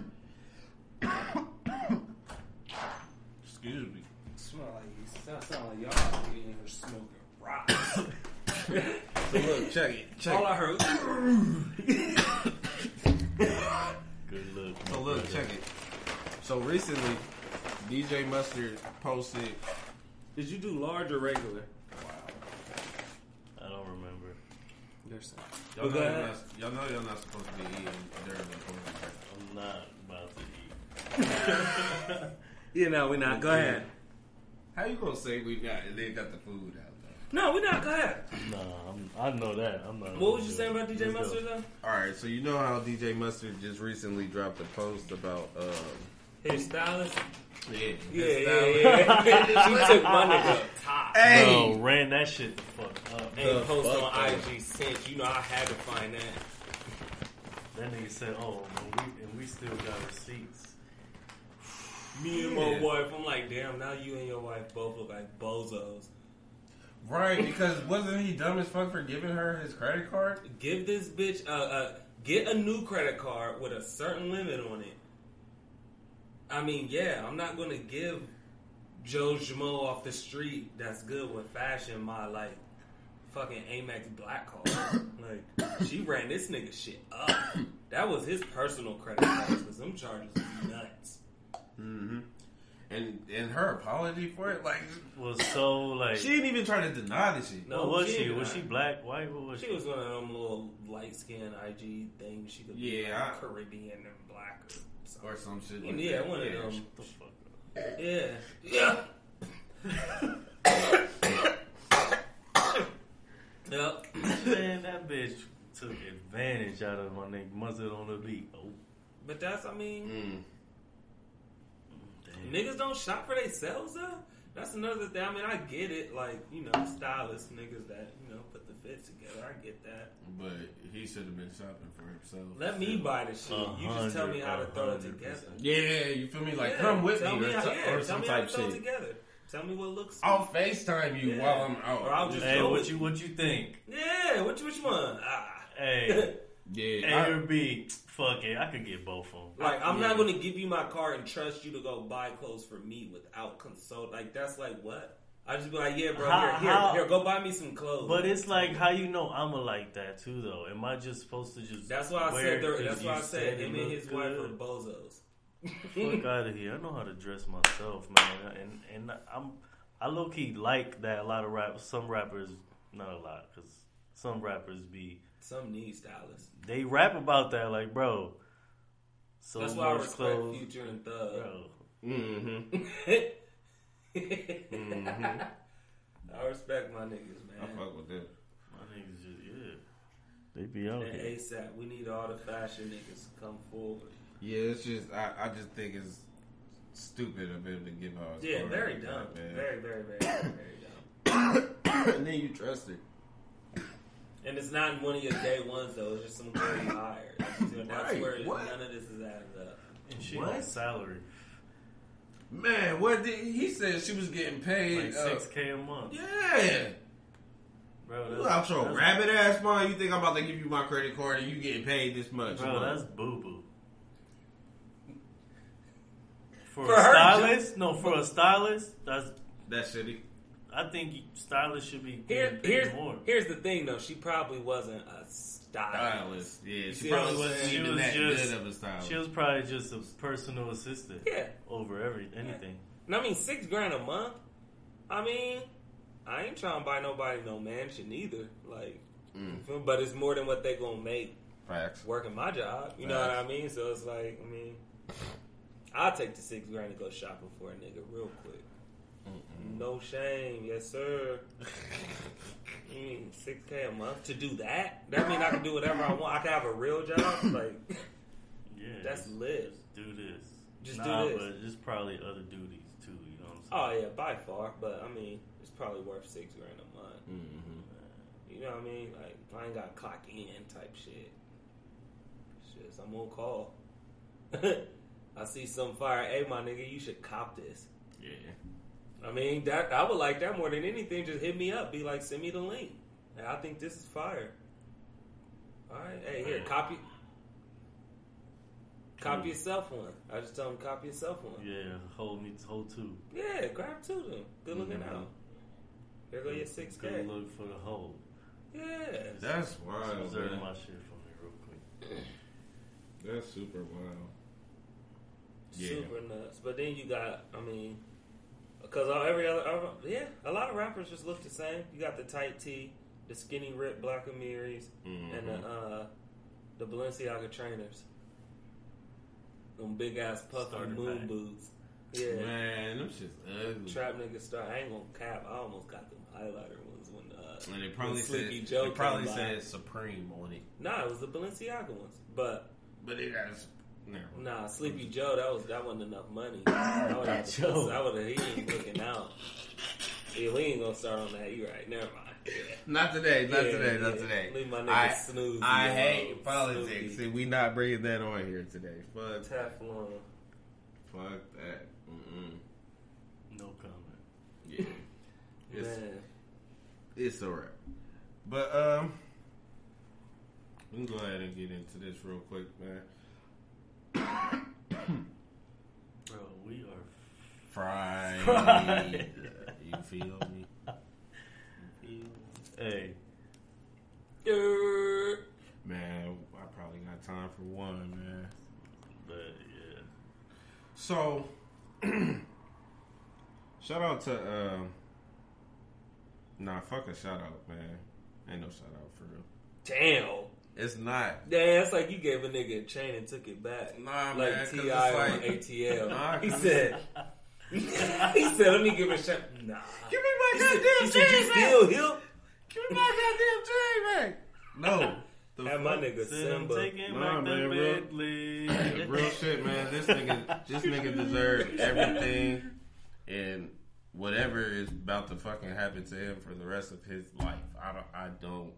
excuse me. Smell like you sound like y'all in here smoking rocks. So look, check it. Check All it. I heard. Good look. So look, brother. check it. So recently, DJ Mustard posted. Did you do large or regular? Wow. I don't remember. There's Y'all know, you're not, y'all know you're not supposed to be eating during the recording. right? I'm not about to eat. Yeah, no, we're not. Go ahead. How you gonna say we got? They got the food out though. No, we're not. Go ahead. Nah, I'm, I know that. I'm not. What was you saying about DJ Let's go. Mustard though? All right, so you know how DJ Mustard just recently dropped a post about um, His stylist. yeah, Yeah, yeah, yeah. she took my nigga up top. Hey, Bro, ran that shit the fuck up. And The post fuck on up. IG since you know I had to find that. That nigga said, "Oh, and we, and we still got receipts." Me and Yeah. my wife, I'm like, damn. Now you and your wife both look like bozos. Right? Because wasn't he dumb as fuck for giving her his credit card? Give this bitch a, uh get a new credit card with a certain limit on it. I mean, yeah, I'm not gonna give Joe Schmo off the street that's good with fashion my like fucking Amex black card. like she ran this nigga shit up. That was his personal credit cards because them charges nuts. Mm-hmm. And and her apology for it, like Was so like. she didn't even try to deny the shit. No, was she she? Was she black, white? What was she? She was one of them little light skinned IG things. She could be Yeah, like I- Caribbean and black or something. or some shit. Like yeah, that. one of them. Shut the fuck up. Yeah. yep. Man, that bitch took advantage out of my nigga Mustard on the beat. Oh, But that's, I mean, Mm. Damn. niggas don't shop for themselves though. That's another thing. I mean, I get it. Like, you know, stylists, niggas that, you know, put the fits together. I get that. But he should have been shopping for himself. Let me buy the shit. You just tell me how to throw it together. Yeah, you feel me? Like, Yeah, come with tell me, me or, how, some- yeah, or tell some me how type to throw it shit. together. Tell me what looks. I'll FaceTime you Yeah. while I'm out. Or I'll just Hey, go what with you what you think? Yeah, which which one? Ah. Hey, yeah, A or B? Fuck it, I could get both of them. Like I'm Yeah. not going to give you my card and trust you to go buy clothes for me without consult. Like that's like what? I just be like, yeah, bro, How- here, here, how- here, go buy me some clothes. But it's like how you know I'm a like that too, though. Am I just supposed to just? that's why I wear said it they're, 'cause that's why I said him and look his wife are good? bozos. Fuck out of here! I know how to dress myself, man, and and I'm I low key like that. A lot of rap, some rappers, not a lot, because some rappers be Some need stylists. they rap about that, like bro. So that's why I much respect clothes, Future and Thug. bro. mm-hmm. I respect my niggas, man. I fuck with them. My niggas just yeah, they be out And here. ASAP, we need all the fashion niggas to come forward. Yeah, it's just I, I just think it's stupid of him to give out. his Yeah, card very like dumb. that, man. Very, very, very, very, very dumb. and then you trust it. And it's not one of your day ones though. It's just some girl you hired. That's Right, where what? none of this is added up. And she What? on salary, Man, what did he said? She was getting paid. like uh, six k a month, yeah. bro. You That's, out your that's- rabbit ass mind? You think I'm about to give you my credit card and you getting paid this much? Bro, that's boo boo. For, For a her stylist, no, for a stylist, that's. that's shitty. I think stylist should be Here, paid here's more. here's the thing though. She probably wasn't a stylist. Stylist. Yeah, she see probably what wasn't? She even was that just- good of a stylist. She was probably just a personal assistant Yeah. over every anything. And I mean, six grand a month. I mean, I ain't trying to buy nobody no mansion either. Like, Mm. but it's more than what they gonna make Facts. working my job. You know what I mean? So it's like, I mean, I'll take the six grand and go shopping for a nigga real quick. No shame, yes sir. Mean, six k a month to do that? That mean I can do whatever I want. I can have a real job. Like Yeah, that's just lit. do this. Just do nah, this. but there's probably other duties too. You know what I'm saying? Oh yeah, by far. But I mean, it's probably worth six grand a month. Mm-hmm. You know what I mean? Like if I ain't got clock in type shit. Shit, I'm on call. I see some fire. Hey, my nigga, you should cop this. Yeah. I mean, that I would like that more than anything. Just hit me up. Be like, send me the link. Hey, I think this is fire. All right, hey, here, copy. Copy yourself one. I just tell them copy yourself one. Yeah, hold me, hold two. Yeah, grab two of them. Good looking Mhm. out. Here go your six K. Good look for the hold. Yeah. That's wild, Reserve man. my shit for me real quick. That's super wild. Yeah. super nuts. But then you got, I mean, because every other, uh, yeah, a lot of rappers just look the same. You got the tight tee, the skinny rip Black Amiris, and the uh, the Balenciaga trainers, them big ass Starter moon pack. boots. Yeah, Man, them shit's ugly. trap niggas start. I ain't gonna cap. I almost got them highlighter ones when. Uh, and they probably said Joe they probably said Supreme on it, Nah, it was the Balenciaga ones, but. but it got s- never. mind. Nah, Sleepy Joe, that was that wasn't enough money. I would have Joe. I would have he ain't looking out. Yeah, we ain't gonna start on that. You right? Never mind. Yeah. Not today. Not Yeah, today. Not today. Leave my nigga I, Snoozy I alone. hate politics, Snoopy. and we not bringing that on here today. Fuck. Teflon. Fuck that. Mm-mm. No comment. Yeah. It's, Man, it's a wrap. But um, we can go ahead and get into this real quick, man. Bro, we are Fried. Fried. you feel me? Hey, Durr. Man, I probably got time for one, man. But yeah, So, shout out to, uh, nah, fuck a shout out, man. Ain't no shout out for real. Damn. It's not. Yeah, it's like you gave a nigga a chain and took it back. Nah, like man, 'cause Ti it's on like- ATL. Nah, he 'cause said. he said, "Let me give it a shot." Nah. Give me my He said, goddamn he said, chain "You back. still hip?" Give me my goddamn chain back. No. The Have my nigga Said I'm Simba. taking Nah, back man, real- Real shit, man. This nigga, this nigga deserved everything, and whatever is about to fucking happen to him for the rest of his life. I don't, I don't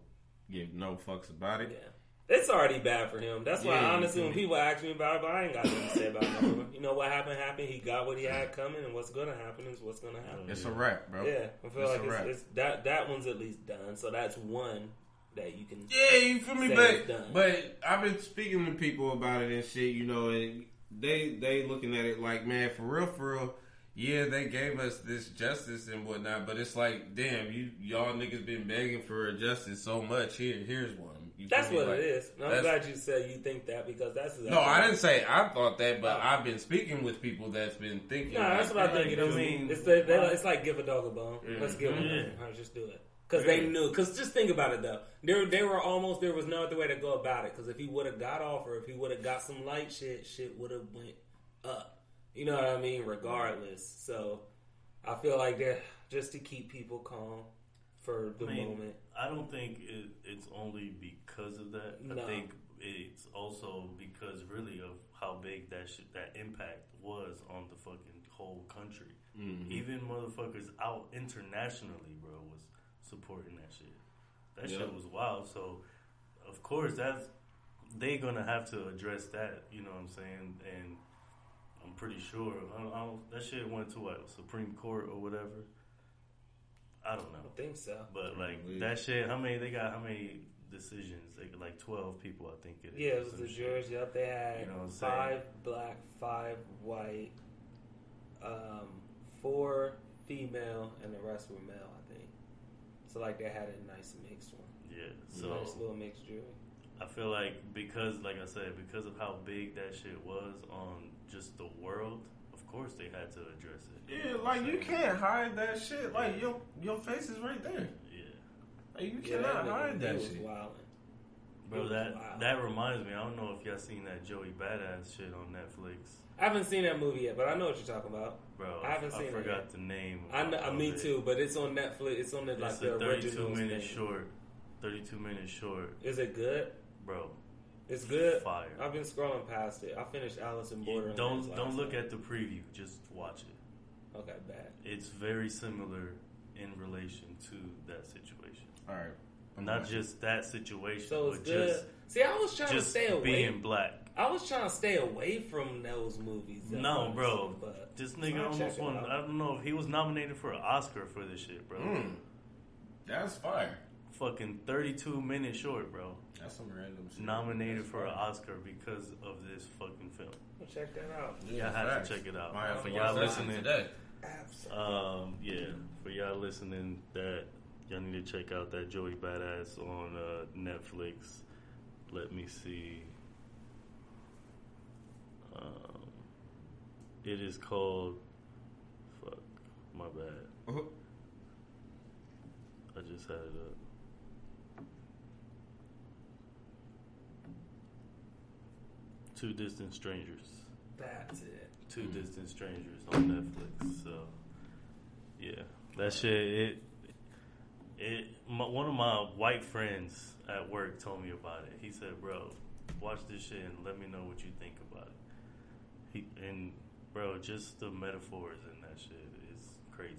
give no fucks about it. Yeah. It's already bad for him. That's why, Yeah, honestly, when people ask me about it, but I ain't got nothing to say about it. You know what happened? Happened. He got what he had coming, and what's gonna happen is what's gonna happen. It's a wrap, bro. Yeah, I feel It's like it's, it's that that one's at least done. So that's one that you can. Yeah, you feel me? But but I've been speaking to people about it and shit, you know, and they they looking at it like, man, for real, for real. Yeah, they gave us this justice and whatnot, but it's like, damn, you y'all niggas been begging for justice so much. Here, here's one. You That's what Like, it is. I'm that's- glad you said you think that because that's No, I didn't say I thought that, but I've been speaking with people that's been thinking. No, that's like what I that. think I mean, it's, the, they, it's like give a dog a bone. Yeah. Let's give them. Yeah. All right, just do it. Because they knew. Because just think about it though. There, they were almost. There was no other way to go about it. Because if he would have got off, or if he would have got some light shit, shit would have went up. You know what I mean? Regardless. So I feel like they're just to keep people calm for the I mean, moment. I don't think it, it's only because of that. No. I think it's also because really of how big that shit, that impact was on the fucking whole country. Mm-hmm. Even motherfuckers out internationally, bro, was supporting that shit. That Yeah. shit was wild. So, of course, that's they gonna have to address that. You know what I'm saying? And I'm pretty sure I don't, I don't, that shit went to what Supreme Court or whatever. I don't know. I think so. But like that shit, how many they got? How many decisions? Got like twelve people, I think it is. Yeah, it was the jurors. Yep, they had You know saying? five black, five white, um, four female, and the rest were male. I think. So like they had a nice mixed one, Yeah, so so nice little mixed jury. I feel like because, like I said, because of how big that shit was on just the world, of course they had to address it. Yeah, know like I'm you can't hide that shit. Like your your face is right there. Yeah, Like you Yeah, cannot nigga, hide he that shit. wildin'. bro. That wild. that reminds me. I don't know if y'all seen that Joey Badass shit on Netflix, I haven't seen that movie yet, but I know what you're talking about. bro. I haven't seen it I forgot yet. the name. I know, of uh, me it. too, but it's on Netflix. It's on the like It's the 32 original minute thing. short. 32 minute short, Is it good? bro. It's good. Fire. I've been scrolling past it. I finished Alice in Borderlands. don't don't look night. at the preview. Just watch it. Okay, bad. It's very similar in relation to that situation. All right. I'm. Not just that situation, So it's but good. just See, I was trying to stay away. being black. I was trying to stay away from those movies. No, honestly, bro. But This nigga check almost won. I don't know if he was nominated for an Oscar for this shit, bro. Mm. That's fire. Fucking 32 minutes short, bro. That's some random shit. Nominated That's for an. Oscar because of this fucking film. I'll check that out. Yeah, Y'all have to check it out. Might have For y'all watch listening, today. Um, yeah, for y'all listening, that y'all need to check out that Joey Badass on uh, Netflix. Let me see. Um, it is called. Fuck, my bad. Uh-huh. I just had it up. Two Distant Strangers. That's it. Two Distant Strangers on Netflix. So, yeah, that shit. It, it. My, one of my white friends at work told me about it. He said, "Bro, watch this shit and let me know what you think about it." He and bro, just the metaphors in that shit is crazy.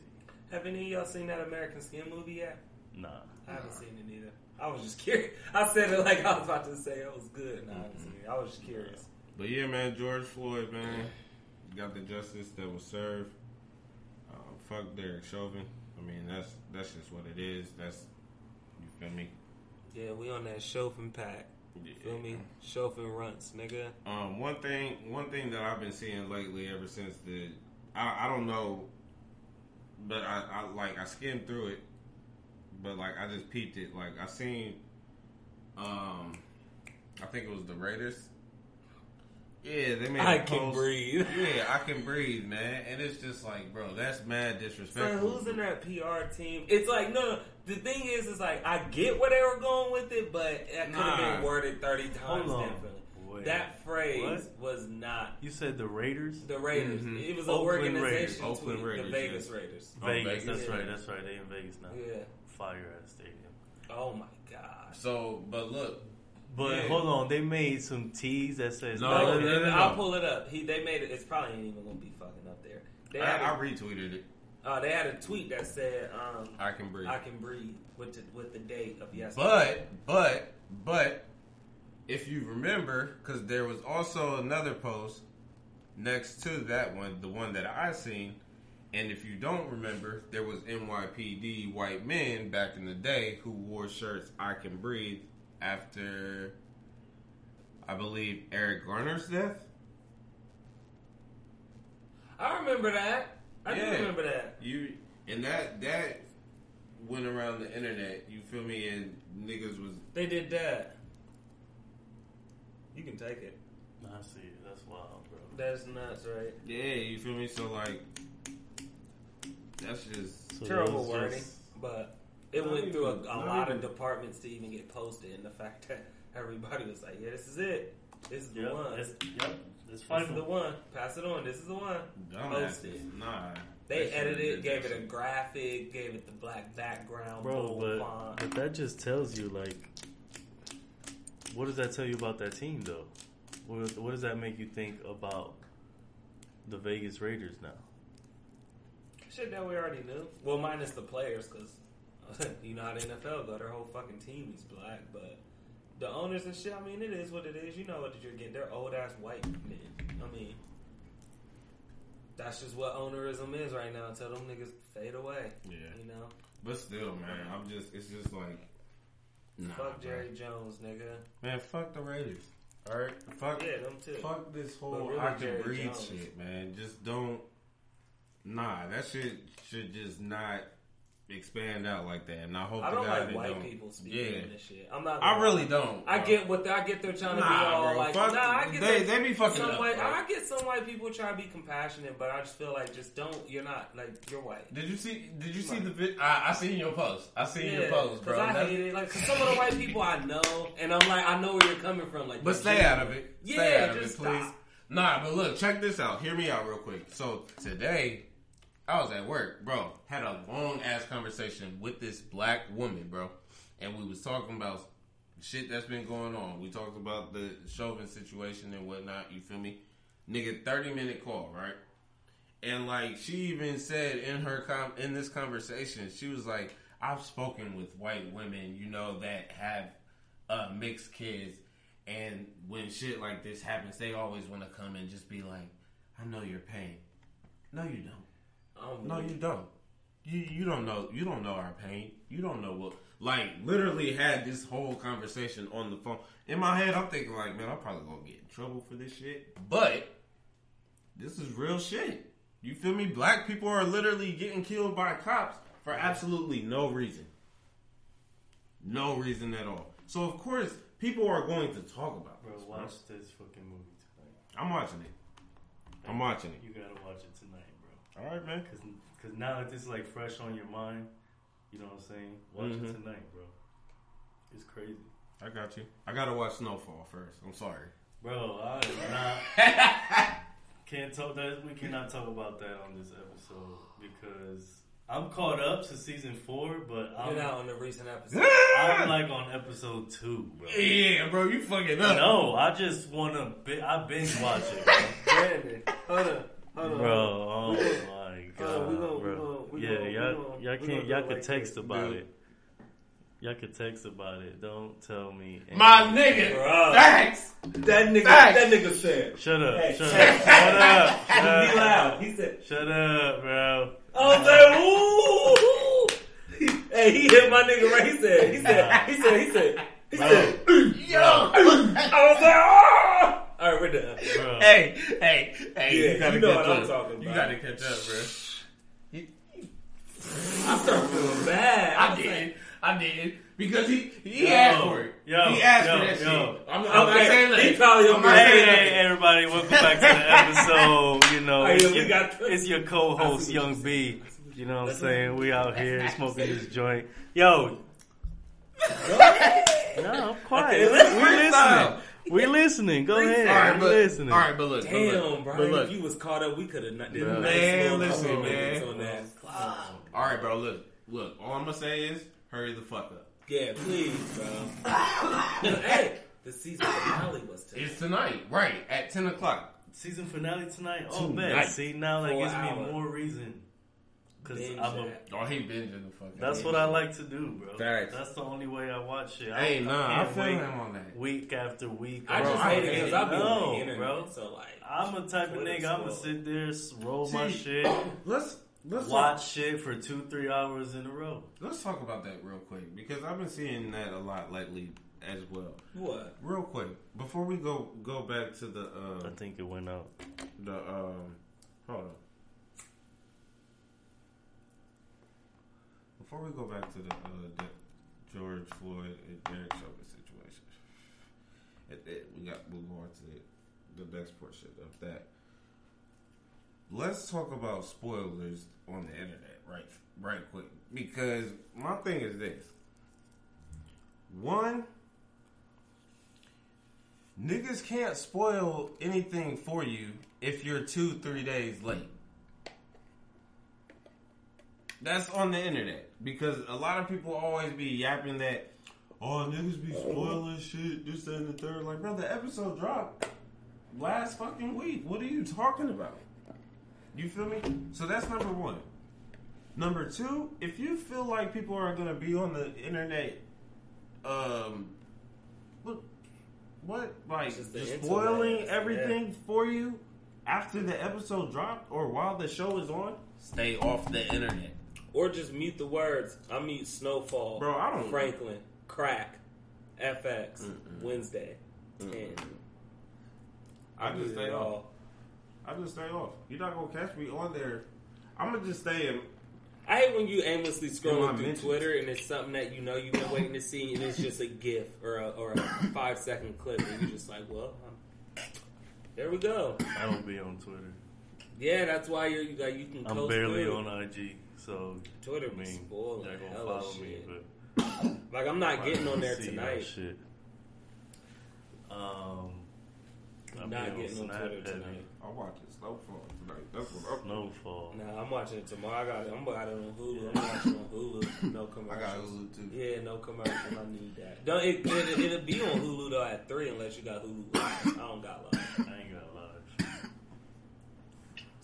Have any of y'all seen that American Skin movie yet? Nah, I haven't seen it either. I was just curious. I said it like I was about to say it was good. No, I haven't seen it. I was just curious. But yeah, man, George Floyd, man, got the justice that was served. Uh, fuck Derek Chauvin. I mean, that's that's just what it is. That's you feel me. Yeah, we on that Chauvin pack. You feel me? Chauvin runts, nigga. Um, one thing, one thing that I've been seeing lately, ever since the, I, I don't know, but I, I like I skimmed through it, but like I just peeped it. Like I seen, um, I think it was the Raiders. Yeah, they made. I a can post. breathe. Yeah, I can breathe, man. And it's just like, bro, that's mad So disrespectful. who's in that PR team? It's like no, no. The thing is, is like I get where they were going with it, but it could have Nah. been worded thirty times differently. Wait. That phrase What? was not You said the Raiders? the Raiders. Mhm. It was an Oakland organization. Raiders. tweet, Oakland the Vegas yes. Raiders. Oh, Vegas. Vegas, That's yeah. right. That's right. They in Vegas now. Yeah. Fire ass stadium. Oh my god. So, but look, But Yeah. hold on, they made some teas that says No, No, no, no, no, I'll pull it up. He they made it. It's probably ain't even gonna be fucking up there. They I, had I a, retweeted it. uh, they had a tweet that said, um, I can breathe. "I can breathe" with the, with the date of yesterday. But, but, but, if you remember, because there was also another post next to that one, the one that I seen, and if you don't remember, there was NYPD white men back in the day who wore shirts "I can breathe" after, I believe, Eric Garner's death. I remember that. I do remember that. You and that that went around the internet. You feel me? And niggas was They did that. You can take it. I see it. That's wild, bro. That's nuts, right? yeah. You feel me? So like, that's just So Terrible those wording, just- but it Not went through a, a even- lot of departments to even get posted, and the fact that everybody was like, "Yeah, this is it. This is the one. it's, This yep, it's is the one. Pass it on. This is the one." Posted. dumbasses. Nah, They should've edited it, gave it a graphic, gave it the black background, Bro, but, font. but that just tells you, like, what does that tell you about that team, though? What, what does that make you think about the Vegas Raiders now? Shit that we already knew. Well, minus the players, because you know how the NFL go. Their whole fucking team is black, but the owners and shit. I mean, it is what it is. You know what you're getting. They're old ass white men. I mean, that's just what ownerism is right now. Until them niggas fade away. Yeah, You know, but still, man, I'm just. It's just like, nah, fuck bro. Jerry Jones, nigga. Man, fuck the Raiders. All right, fuck. Yeah, them too. Fuck this whole But really, I can Jerry breathe Jones. shit, man. Just don't. Nah, that shit should just not expand out like that. And I hope I don't like white don't. people speaking Yeah. this shit. I'm not. I really don't. I bro. get what I get. They're trying to be all bro. like, Fuck- nah. I get they- that they be fucking some up, white. I get some white people trying to be compassionate, but I just feel like just don't. You're not like you're white. Did you see? Did you see the? I, I seen your post. I seen your post, bro. I That's- hate it. Like some of the white people I know, and I'm like, I know where you're coming from. Like, But stay out of it. Yeah, stay out of just it, please. stop. Nah, but look, check this out. Hear me out real quick. So today, I was at work, bro. Had a long ass conversation with this black woman, bro, and we was talking about shit that's been going on. We talked about the Chauvin situation and whatnot. You feel me? Nigga, thirty minute call, right? And like she even said in her com- in this conversation, she was like, "I've spoken with white women, you know, that have uh, mixed kids, and when shit like this happens, they always want to come and just be like, I know your pain. No, you don't. Um, No, you don't. You you don't know. You don't know our pain. You don't know what. Like literally had this whole conversation on the phone. In my head, I'm thinking like, man, I'm probably gonna get in trouble for this shit. But this is real shit. You feel me? Black people are literally getting killed by cops for absolutely no reason. No reason at all. So of course, people are going to talk about Bro, this. bro. watch this fucking movie tonight. I'm watching it. I'm watching it. You gotta watch it tonight, bro. All right, man. Cause, Cause now that this is like fresh on your mind, you know what I'm saying? Watch Mhm. it tonight, bro. It's crazy. I got you. I gotta watch Snowfall first. I'm sorry. Bro, I am not. can't talk that. We cannot talk about that on this episode because I'm caught up to season four, but I'm, You're not on the recent episode. I'm like on episode two, bro. Yeah, bro, you fucking up. No, I just want to. Bi- I binge watch it, bro. Brandon, hold on, hold on. Bro, oh my god, Uh, we gonna- we bro. gonna- we yeah, gonna- y'all, gonna- y'all can't, y'all go could like text this, about dude. it. Y'all could text about it. Don't tell me. My nigga. Bro. Facts. That nigga, Facts. that nigga said. Shut up! Hey, shut up! Shut up! Be Shut up! loud. He said. Shut up, bro! I was like, ooh. Hey, he hit my nigga right. He said. He said. He said. He said. He said. Yo. I was like, ah. All right, we're done. Bro. hey, hey, hey. Yeah, you gotta you know catch what I'm up. talking You gotta catch up, bro. I start feeling bad. I was did. like- I did because he he Yo, asked for it. yo, he asked yo, for that yo. shit. I'm, I'm not Okay, saying that. he probably I'm not Hey, Hey, hey, everybody, welcome back to the episode. You know, yeah, it's, we your, it's your co-host, Young B. You know what I'm saying? We out here smoking this joint. Yo. No, I'm quiet. Okay, we freestyle. listening. We listening. Go ahead. All right, I'm but listening. all right, but look, but Damn, look, Brian, but look. if you was caught up, we could have not did a Man, nice listen, man. on that. All right, bro. Look, look. All I'm gonna say is, hurry the fuck up. Yeah, please, bro. hey, the season finale was today. It's tonight, right at ten o'clock. Season finale tonight. Oh, Tonight. man. See, now that Four gives me more reason. Because Binge I'm a. that. Oh, he binging the fuck. That's what I like to do, bro. Facts. That's the only way I watch it. I, Hey, nah, I can't feel wait him on that. Week after week. I Bro, just I hate it because. I be No, on the internet, bro. so like, I'm a type of nigga. I'm gonna sit there, roll my shit, Let's let's watch talk, shit for two, three hours in a row. let's talk about that real quick because I've been seeing that a lot lately as well. what? Real quick, before we go go back to the I uh, think it went out. the um, hold on. Before we go back to the uh, the George Floyd and Derek Chauvin situation, it, it, we got go on to the next portion of that. Let's talk about spoilers on the internet, right? Right, quick, because my thing is this: one, niggas can't spoil anything for you if you're two, three days late. That's on the internet because a lot of people always be yapping that, oh niggas be spoiling shit, this that, and the third. Like, bro, the episode dropped last fucking week. What are you talking about? You feel me? So that's number one. Number two, if you feel like people are gonna be on the internet, um, look, what like Just the just spoiling interwebs, everything for you after the episode dropped or while the show is on, stay off the internet. Or just mute the words. I mute Snowfall, Bro, I don't- Franklin, Crack, FX, Wednesday, and I just stay off. all. I just stay off. You're not gonna catch me on there. I'm gonna just stay in. I hate when you aimlessly scrolling through mentions. Twitter and it's something that you know you've been waiting to see, and it's just a GIF or a, or a five second clip, and you're just like, well, um, there we go. I don't be on Twitter. Yeah, that's why you're, you got you can. I'm barely on IG, so Twitter I be mean, spoiling y'all the gonna hell of follow me, shit. but Like I'm not getting on there tonight. Shit. Um, I'm not be on getting on Twitter heavy. tonight. I'm watching Snowfall tonight. That's what I'm. Snowfall. Nah, I'm watching it tomorrow. I got it. I'm got it on Hulu. I'm watching on Hulu. No commercials. I got Hulu too. Yeah, no commercials. I need that. Don't it, it, it'll be on Hulu though at three unless you got Hulu. Live. I don't got live, I ain't got live.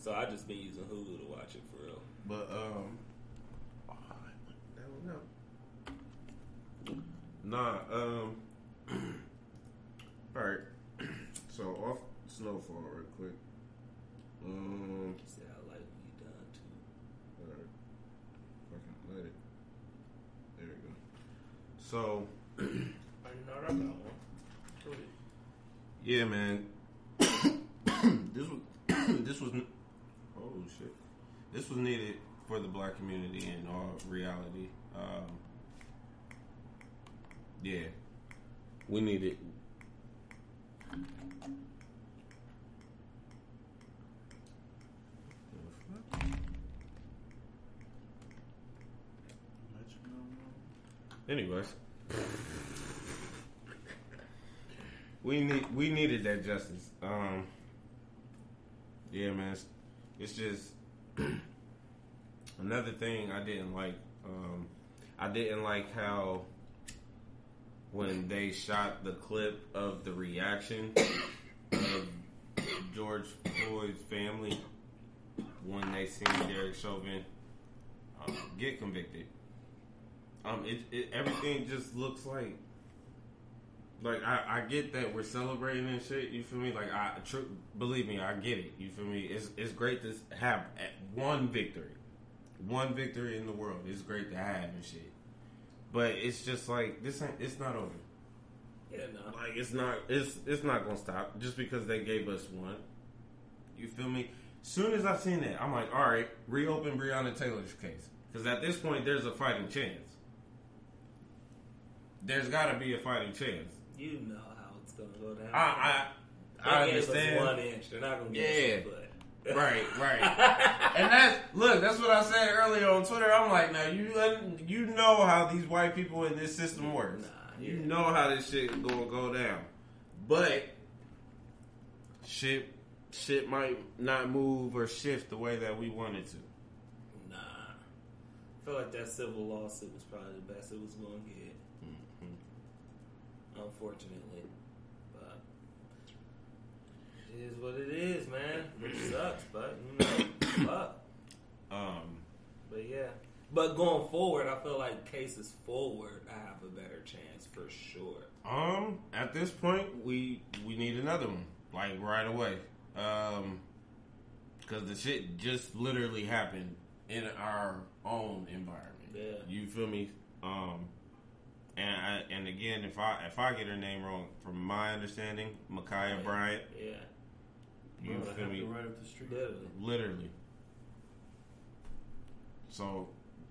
so I just been using Hulu to watch it for real. But um, oh, I don't know. Nah, um, all right. So off Snowfall real quick. Um, See how like we done too. all right. fucking let it. There we go. So I know I got one. Yeah, man. this was this was oh shit. This was needed for the black community in all reality. Um, yeah, we need it. Anyways, we need we needed that justice. Um, yeah, man, it's, it's just another thing I didn't like. Um, I didn't like how when they shot the clip of the reaction of George Floyd's family when they seen Derek Chauvin um, get convicted. Um, it, it everything just looks like like I, I get that we're celebrating and shit. You feel me? Like I tr- believe me, I get it. You feel me? It's it's great to have one victory, one victory in the world. It's great to have and shit. But it's just like this ain't. It's not over. Yeah, no. Like it's not. It's it's not gonna stop just because they gave us one. You feel me? Soon as I seen that, I'm like, all right, reopen Breonna Taylor's case because at this point there's a fighting chance. there's got to be a fighting chance. You know how it's gonna go down. I I, I understand. one inch. They're not gonna give Yeah. a. Right, right. and that's look. That's what I said earlier on Twitter. I'm like, now you you know how these white people in this system works. Nah, You know how this shit gonna go down. But shit, shit might not move or shift the way that we wanted to. Nah. I feel like that civil lawsuit was probably the best it was gonna get. Unfortunately. But it is what it is, man. Which sucks, but you know, fuck. Um, But yeah. But going forward, I feel like cases forward, I have a better chance for sure. um, at this point, we we need another one like right away. Um, because the shit just literally happened in our own environment. Yeah. You feel me? Um, and I, and again, if I if I get her name wrong, from my understanding, Ma'Khia Bryant, Yeah. you Bro, feel me? to right up the street. Literally. Literally. So,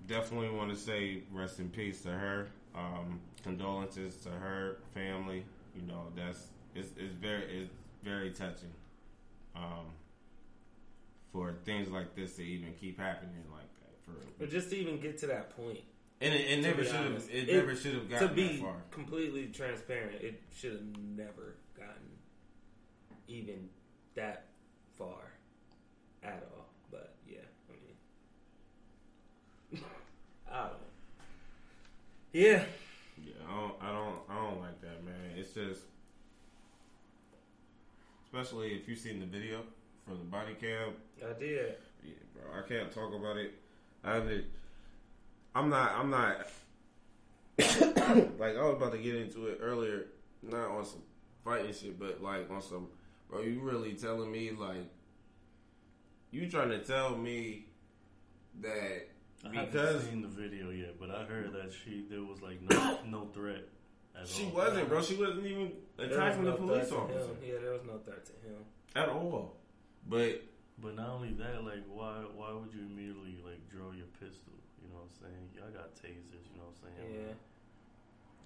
definitely want to say rest in peace to her. Um, condolences to her family. You know, that's it's, it's very it's very touching. Um, for things like this to even keep happening like that, for But just to even get to that point, and it, it never should have honest, it, never should have to gotten be that far. completely transparent, it should have never gotten even that far at all. But yeah, I mean, I don't. Yeah, Yeah, I don't, I don't, I don't like that, man. It's just, especially if you've seen the video from the body cam. I did. Yeah, bro, I can't talk about it. I did, I'm not, I'm not. like I was about to get into it earlier, not on some fighting shit, but like on some, bro. You really telling me like, you trying to tell me that I because haven't seen the video yet, but I heard that she there was like no no threat at all. she all. wasn't, bro. She wasn't even There was attacking no the police threat officer. him. Yeah, there was no threat to him. at all. But But not only that, like why why would you immediately like draw your pistol? You know what I'm saying? Y'all got tasers. You know what I'm saying? Yeah.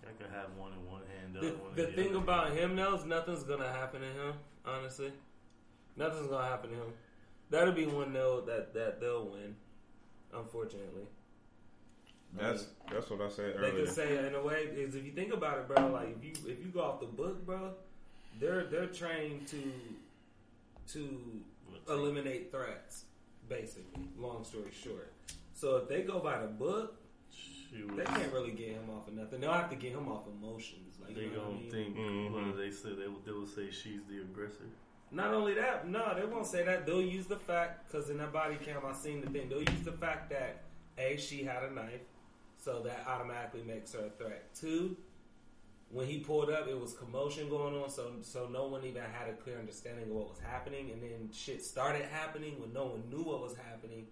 I could have one in one hand. The, one the in thing other. about him though is nothing's gonna happen to him. Honestly, nothing's gonna happen to him. That'll be one though that that they'll win. Unfortunately, that's that's what I said earlier. they earlier. could say in a way is if you think about it, bro. Like if you if you go off the book, bro, they're they're trained to to eliminate threats. Basically, long story short. So if they go by the book, She was, they can't really get him off of nothing. They'll have to get him off emotions. Like they you know gonna mean? think. Mhm. What they say? They will, they will say she's the aggressor. Not only that, no, they won't say that. They'll use the fact because in that body cam, I seen the thing. They'll use the fact that a she had a knife, so that automatically makes her a threat. Two, when he pulled up, it was commotion going on, so so no one even had a clear understanding of what was happening, and then shit started happening when no one knew what was happening,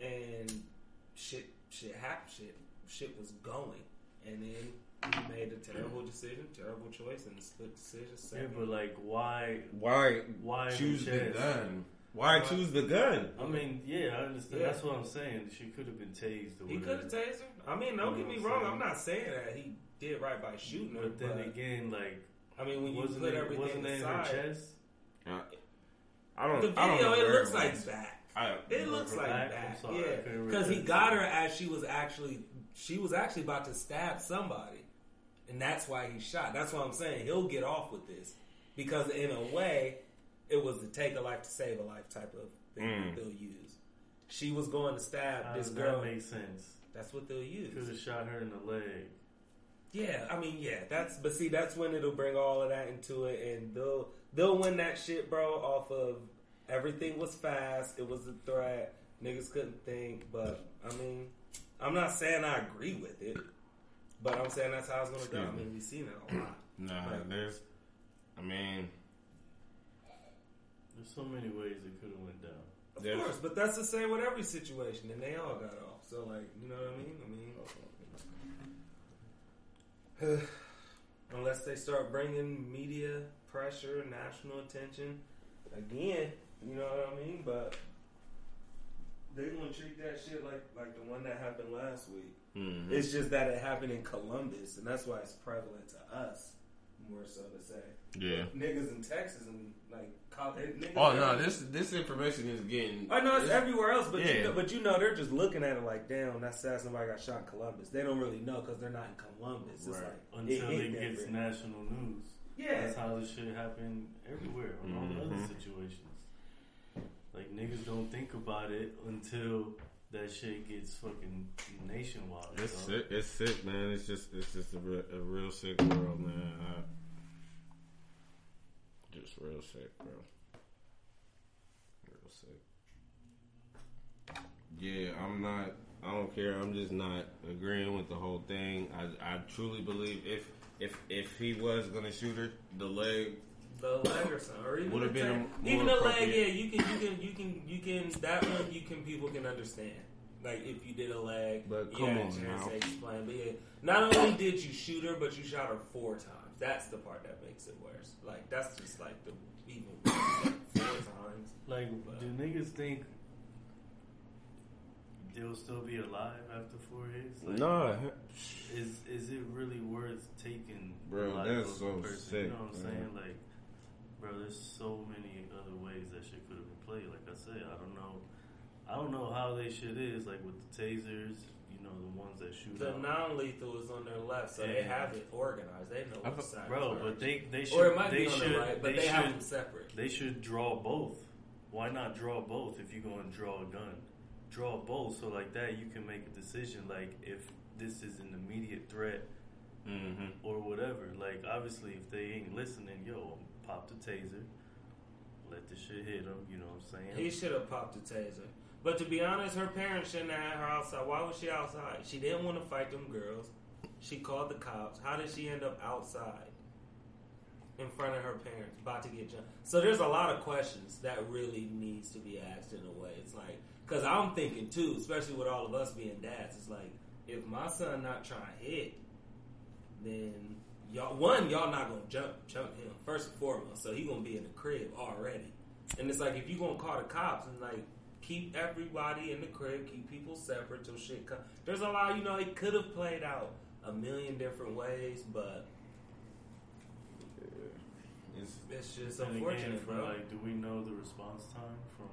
and shit shit happened, shit shit was going, and then he made a terrible decision, terrible choice, and a split decision. Yeah, second. but like why Why why choose the gun? Why choose the gun? I mean, yeah, I understand. Yeah. That's what I'm saying. She could have been tased. Or He whatever. could have tased her. I mean, don't You get me I'm wrong. saying? I'm not saying that he did right by shooting her. But then again, like I mean, when you wasn't put it everything wasn't it in her aside, chest? I don't. the I don't video know it looks was. like that. I, It looks like back? that. Sorry, yeah, because he got her as she was actually she was actually about to stab somebody, and that's why he shot. That's what I'm saying. He'll get off with this because in a way, it was to take a life to save a life type of thing Mm. that they'll use. She was going to stab How this girl. that make sense? That's what they'll use. Could have shot her in the leg. Yeah, I mean, yeah, that's but see, that's when it'll bring all of that into it, and they'll they'll win that shit, bro, off of everything was fast, it was a threat, niggas couldn't think, but I mean, I'm not saying I agree with it, but I'm saying that's how it's gonna go. I mean, we've seen it a lot. Nah, Right. there's. I mean, There's so many ways it could have went down. Of There's- course, but that's the same with every situation, and they all got off. So, like, you know what I mean? I mean, unless they start bringing media pressure, national attention, again, you know what I mean? But they gonna treat that shit like like the one that happened last week. Mhm. It's just that it happened in Columbus, and that's why it's prevalent to us more so to say. Yeah. Niggas in Texas and like call. Oh no, this this information is getting. I know it's everywhere else, but you Yeah. know, but you know they're just looking at it like, damn, that's sad. Somebody got shot in Columbus. They don't really know because they're not in Columbus. It's Right. like Until it it, hit gets different. national news. Yeah. That's how this shit happen everywhere on all the other situations. Niggas don't think about it until that shit gets fucking nationwide. It's dog. sick. It's sick, man. It's just it's just a real, a real sick world, man. I, just real sick, bro. Real sick. Yeah, I'm not. I don't care. I'm just not agreeing with the whole thing. I I truly believe if if if he was gonna shoot her, the leg the leg or something, or even Would've been tank. more even the leg. Yeah, you can, you can, you can, you can. That one, you can. People can understand. Like if you did a leg, But you come had a on now. to explain. But yeah, not only did you shoot her, but you shot her four times. That's the part that makes it worse. Like that's just like the even worse. four times. Like, do niggas think they'll still be alive after four hits? Like, nah. Is is it really worth taking? Bro, life that's of so person? sick, You know what I'm man. saying? Like, bro, there's so many other ways that shit could have been played. Like I said, I don't know. I don't know how they shit is like with the tasers. You know, the ones that shoot The non-lethal is on their left, so they have it organized. They know I what side. Bro, but they they should or it might they be on should the right, but they, they have should them separate. they should draw both. Why not draw both if you're going to draw a gun? Draw both so like that you can make a decision like if this is an immediate threat Mm-hmm. or whatever. Like obviously if they ain't listening, yo, pop the taser, let the shit hit them. You know what I'm saying? He should have popped the taser. But to be honest, her parents shouldn't have had her outside. Why was she outside? She didn't want to fight them girls. She called the cops. How did she end up outside in front of her parents, about to get jumped? So there's a lot of questions that really needs to be asked in a way. It's like, because I'm thinking too, especially with all of us being dads, it's like, if my son not trying to hit, then y'all one y'all not gonna jump jump him first and foremost. So he gonna be in the crib already. And it's like if you gonna call the cops and like keep everybody in the crib, keep people separate till shit come. There's a lot, you know, it could have played out a million different ways, but It's, it's just And again, unfortunate, from, bro. like, do we know the response time from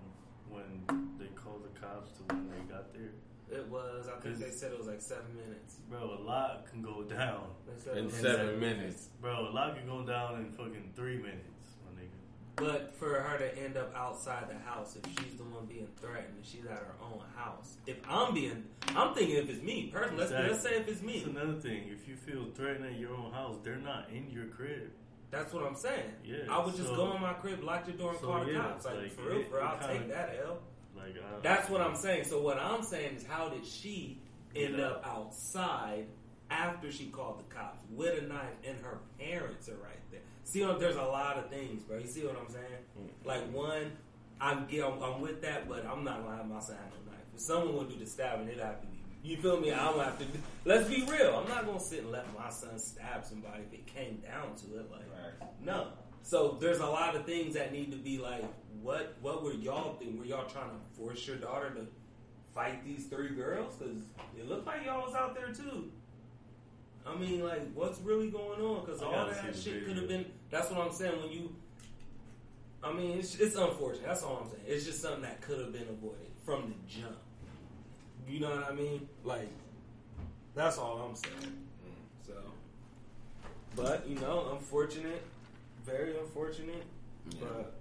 when they called the cops to when they got there? It was, I think they said it was like seven minutes. Bro, a lot can go down. They said it in was seven minutes. Bro, a lot can go down in fucking three minutes, my nigga. But for her to end up outside the house, if she's the one being threatened and she's at her own house, if I'm being, I'm thinking if it's me personally. Let's, let's say if it's me. That's me, another thing. If you feel threatened at your own house, they're not in your crib. that's what I'm saying. Yeah, I would just so- go in my crib, lock your door, and so, call the yeah, cops. Like, like, for real, it- for I'll kinda- take that L. Like I, That's what I'm saying. So what I'm saying is, how did she end Yeah. up outside after she called the cops with a knife and her parents are right there? See, um, there's a lot of things, bro. You see what I'm saying? Mm-hmm. Like one, I'm get- I'm, I'm with that, but I'm not gonna have my son have no knife. If someone would do the stabbing, it'd have to be. You feel me? I don't have to. Let's be real. I'm not gonna sit and let my son stab somebody if it came down to it. Like Right. no. So there's a lot of things that need to be like, what what were y'all thinking? Were y'all trying to force your daughter to fight these three girls? Because it looked like y'all was out there too. I mean, like, what's really going on? Because all that shit could have been. That's what I'm saying. When you, I mean, it's, it's unfortunate. That's all I'm saying. It's just something that could have been avoided from the jump. You know what I mean? Like, that's all I'm saying. So, but you know, unfortunate, very unfortunate. But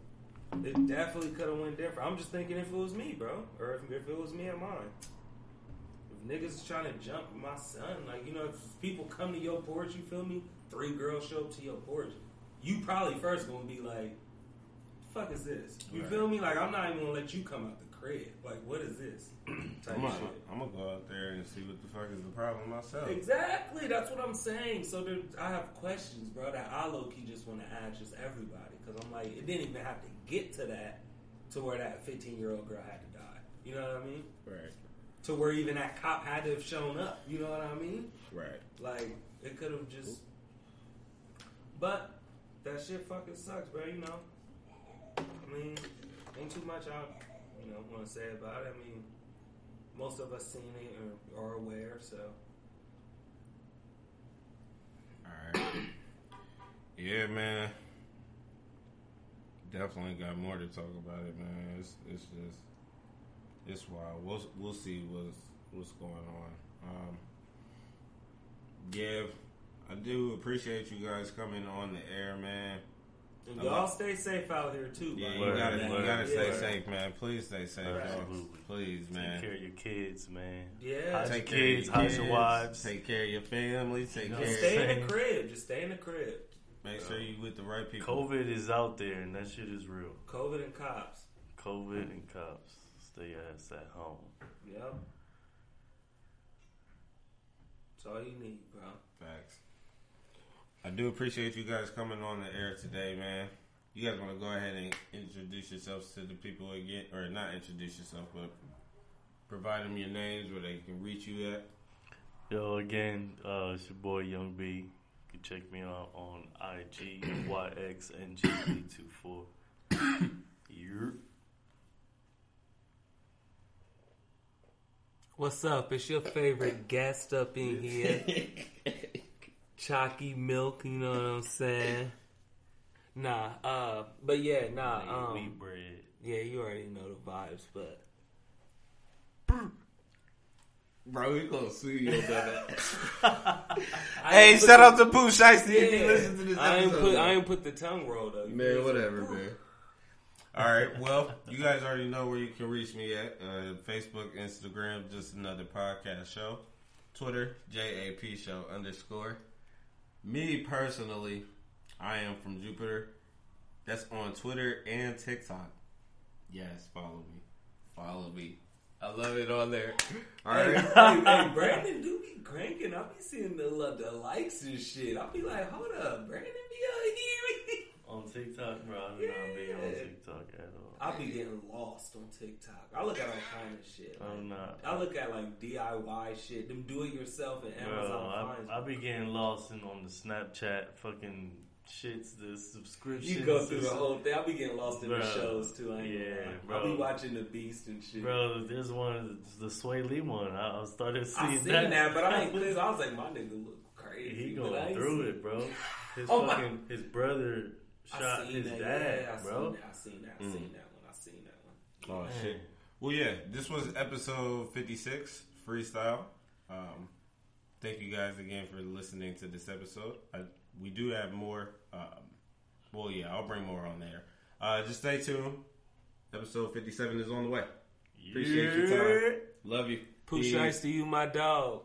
it definitely could have went different. I'm just thinking if it was me, bro, or if, if it was me and mine. If niggas is trying to jump my son, like you know, if people come to your porch, you feel me? Three girls show up to your porch, you probably first gonna be like, "Fuck is this?" You Right. feel me? Like I'm not even gonna let you come out the Like what is this? Type I'm gonna, shit. I'm gonna go out there and see what the fuck is the problem myself. Exactly, that's what I'm saying. So there, I have questions, bro, that I low key just want to ask just everybody because I'm like, it didn't even have to get to that to where that 15 year old girl had to die. You know what I mean? Right, To where even that cop had to have shown up. You know what I mean? right. Like it could have just. But that shit fucking sucks, bro. You know. I mean, ain't too much out know, want to say about it. I mean, most of us seen it or are aware. So All right. Yeah, man. Definitely got more to talk about it, man. It's it's just it's wild. We'll we'll see what's what's going on. Um, yeah, I do appreciate you guys coming on the air, man. And y'all like- stay safe out here too. Yeah, you gotta you gotta stay Yeah. safe, man. Please stay safe, y'all. Absolutely. Please, man. Take care of your kids, man. Yeah. How's Take your care of your How's your kids, wives? Take care of your family. Take know, care. Just Of, stay in the crib. Just stay in the crib. make sure you with the right people. COVID is out there, and that shit is real. COVID and cops. COVID and cops. Stay ass at home. Yep. That's all you need, bro. Facts. I do appreciate you guys coming on the air today, man. You guys want to go ahead and introduce yourselves to the people again, or not introduce yourself, but provide them your names where they can reach you at. Yo, again, uh, it's your boy Young B. You can check me out on IG YXNGB24. Yep. What's up? It's your favorite guest up in here. Chalky milk, you know what I'm saying? Nah, uh, but yeah, nah, um, Wheat bread. yeah, you already know the vibes, but Bro, we gonna sue you about that. Hey, ain't put shout out to Pooh Shiesty Yeah, if you listen to this I ain't put I ain't put the tongue roll though. You Man, whatever, me? man. All right, well, you guys already know where you can reach me at uh, Facebook, Instagram, just another podcast show. Twitter, JAP show underscore. Me personally, I am from Jupiter. That's on Twitter and TikTok. Yes, follow me. Follow me. I love it on there. All right. hey, hey, Brandon do be cranking. I'll be seeing the the likes and shit. I'll be like, hold up, Brandon be out here. On TikTok, bro, I do not be on TikTok at all. I be getting lost on TikTok. I look at all kind of shit. Like, I'm not. I look at like DIY shit, them do it yourself and Bro, Amazon finds. I, I be getting lost in on the Snapchat fucking shits, the subscriptions. you go through the whole thing. I be getting lost in the shows too. I ain't Yeah, bro. be watching the Beast and shit. Bro, there's one, the Swae Lee one. I started seeing I seen that. but I ain't cause I was like, my nigga look crazy. He going through it, bro. His Oh my- fucking his brother shot seen his that, dad, yeah, I bro. Seen that, I seen that. I Mm. seen that one. I seen that one. Oh shit. Well, yeah, this was episode fifty-six freestyle. Um, thank you guys again for listening to this episode. I, we do have more. Um, well, yeah, I'll bring more on there. Uh, just stay tuned. Episode fifty-seven is on the way. Appreciate your time. Love you. Pooh Peace. Shiesty, you my dog.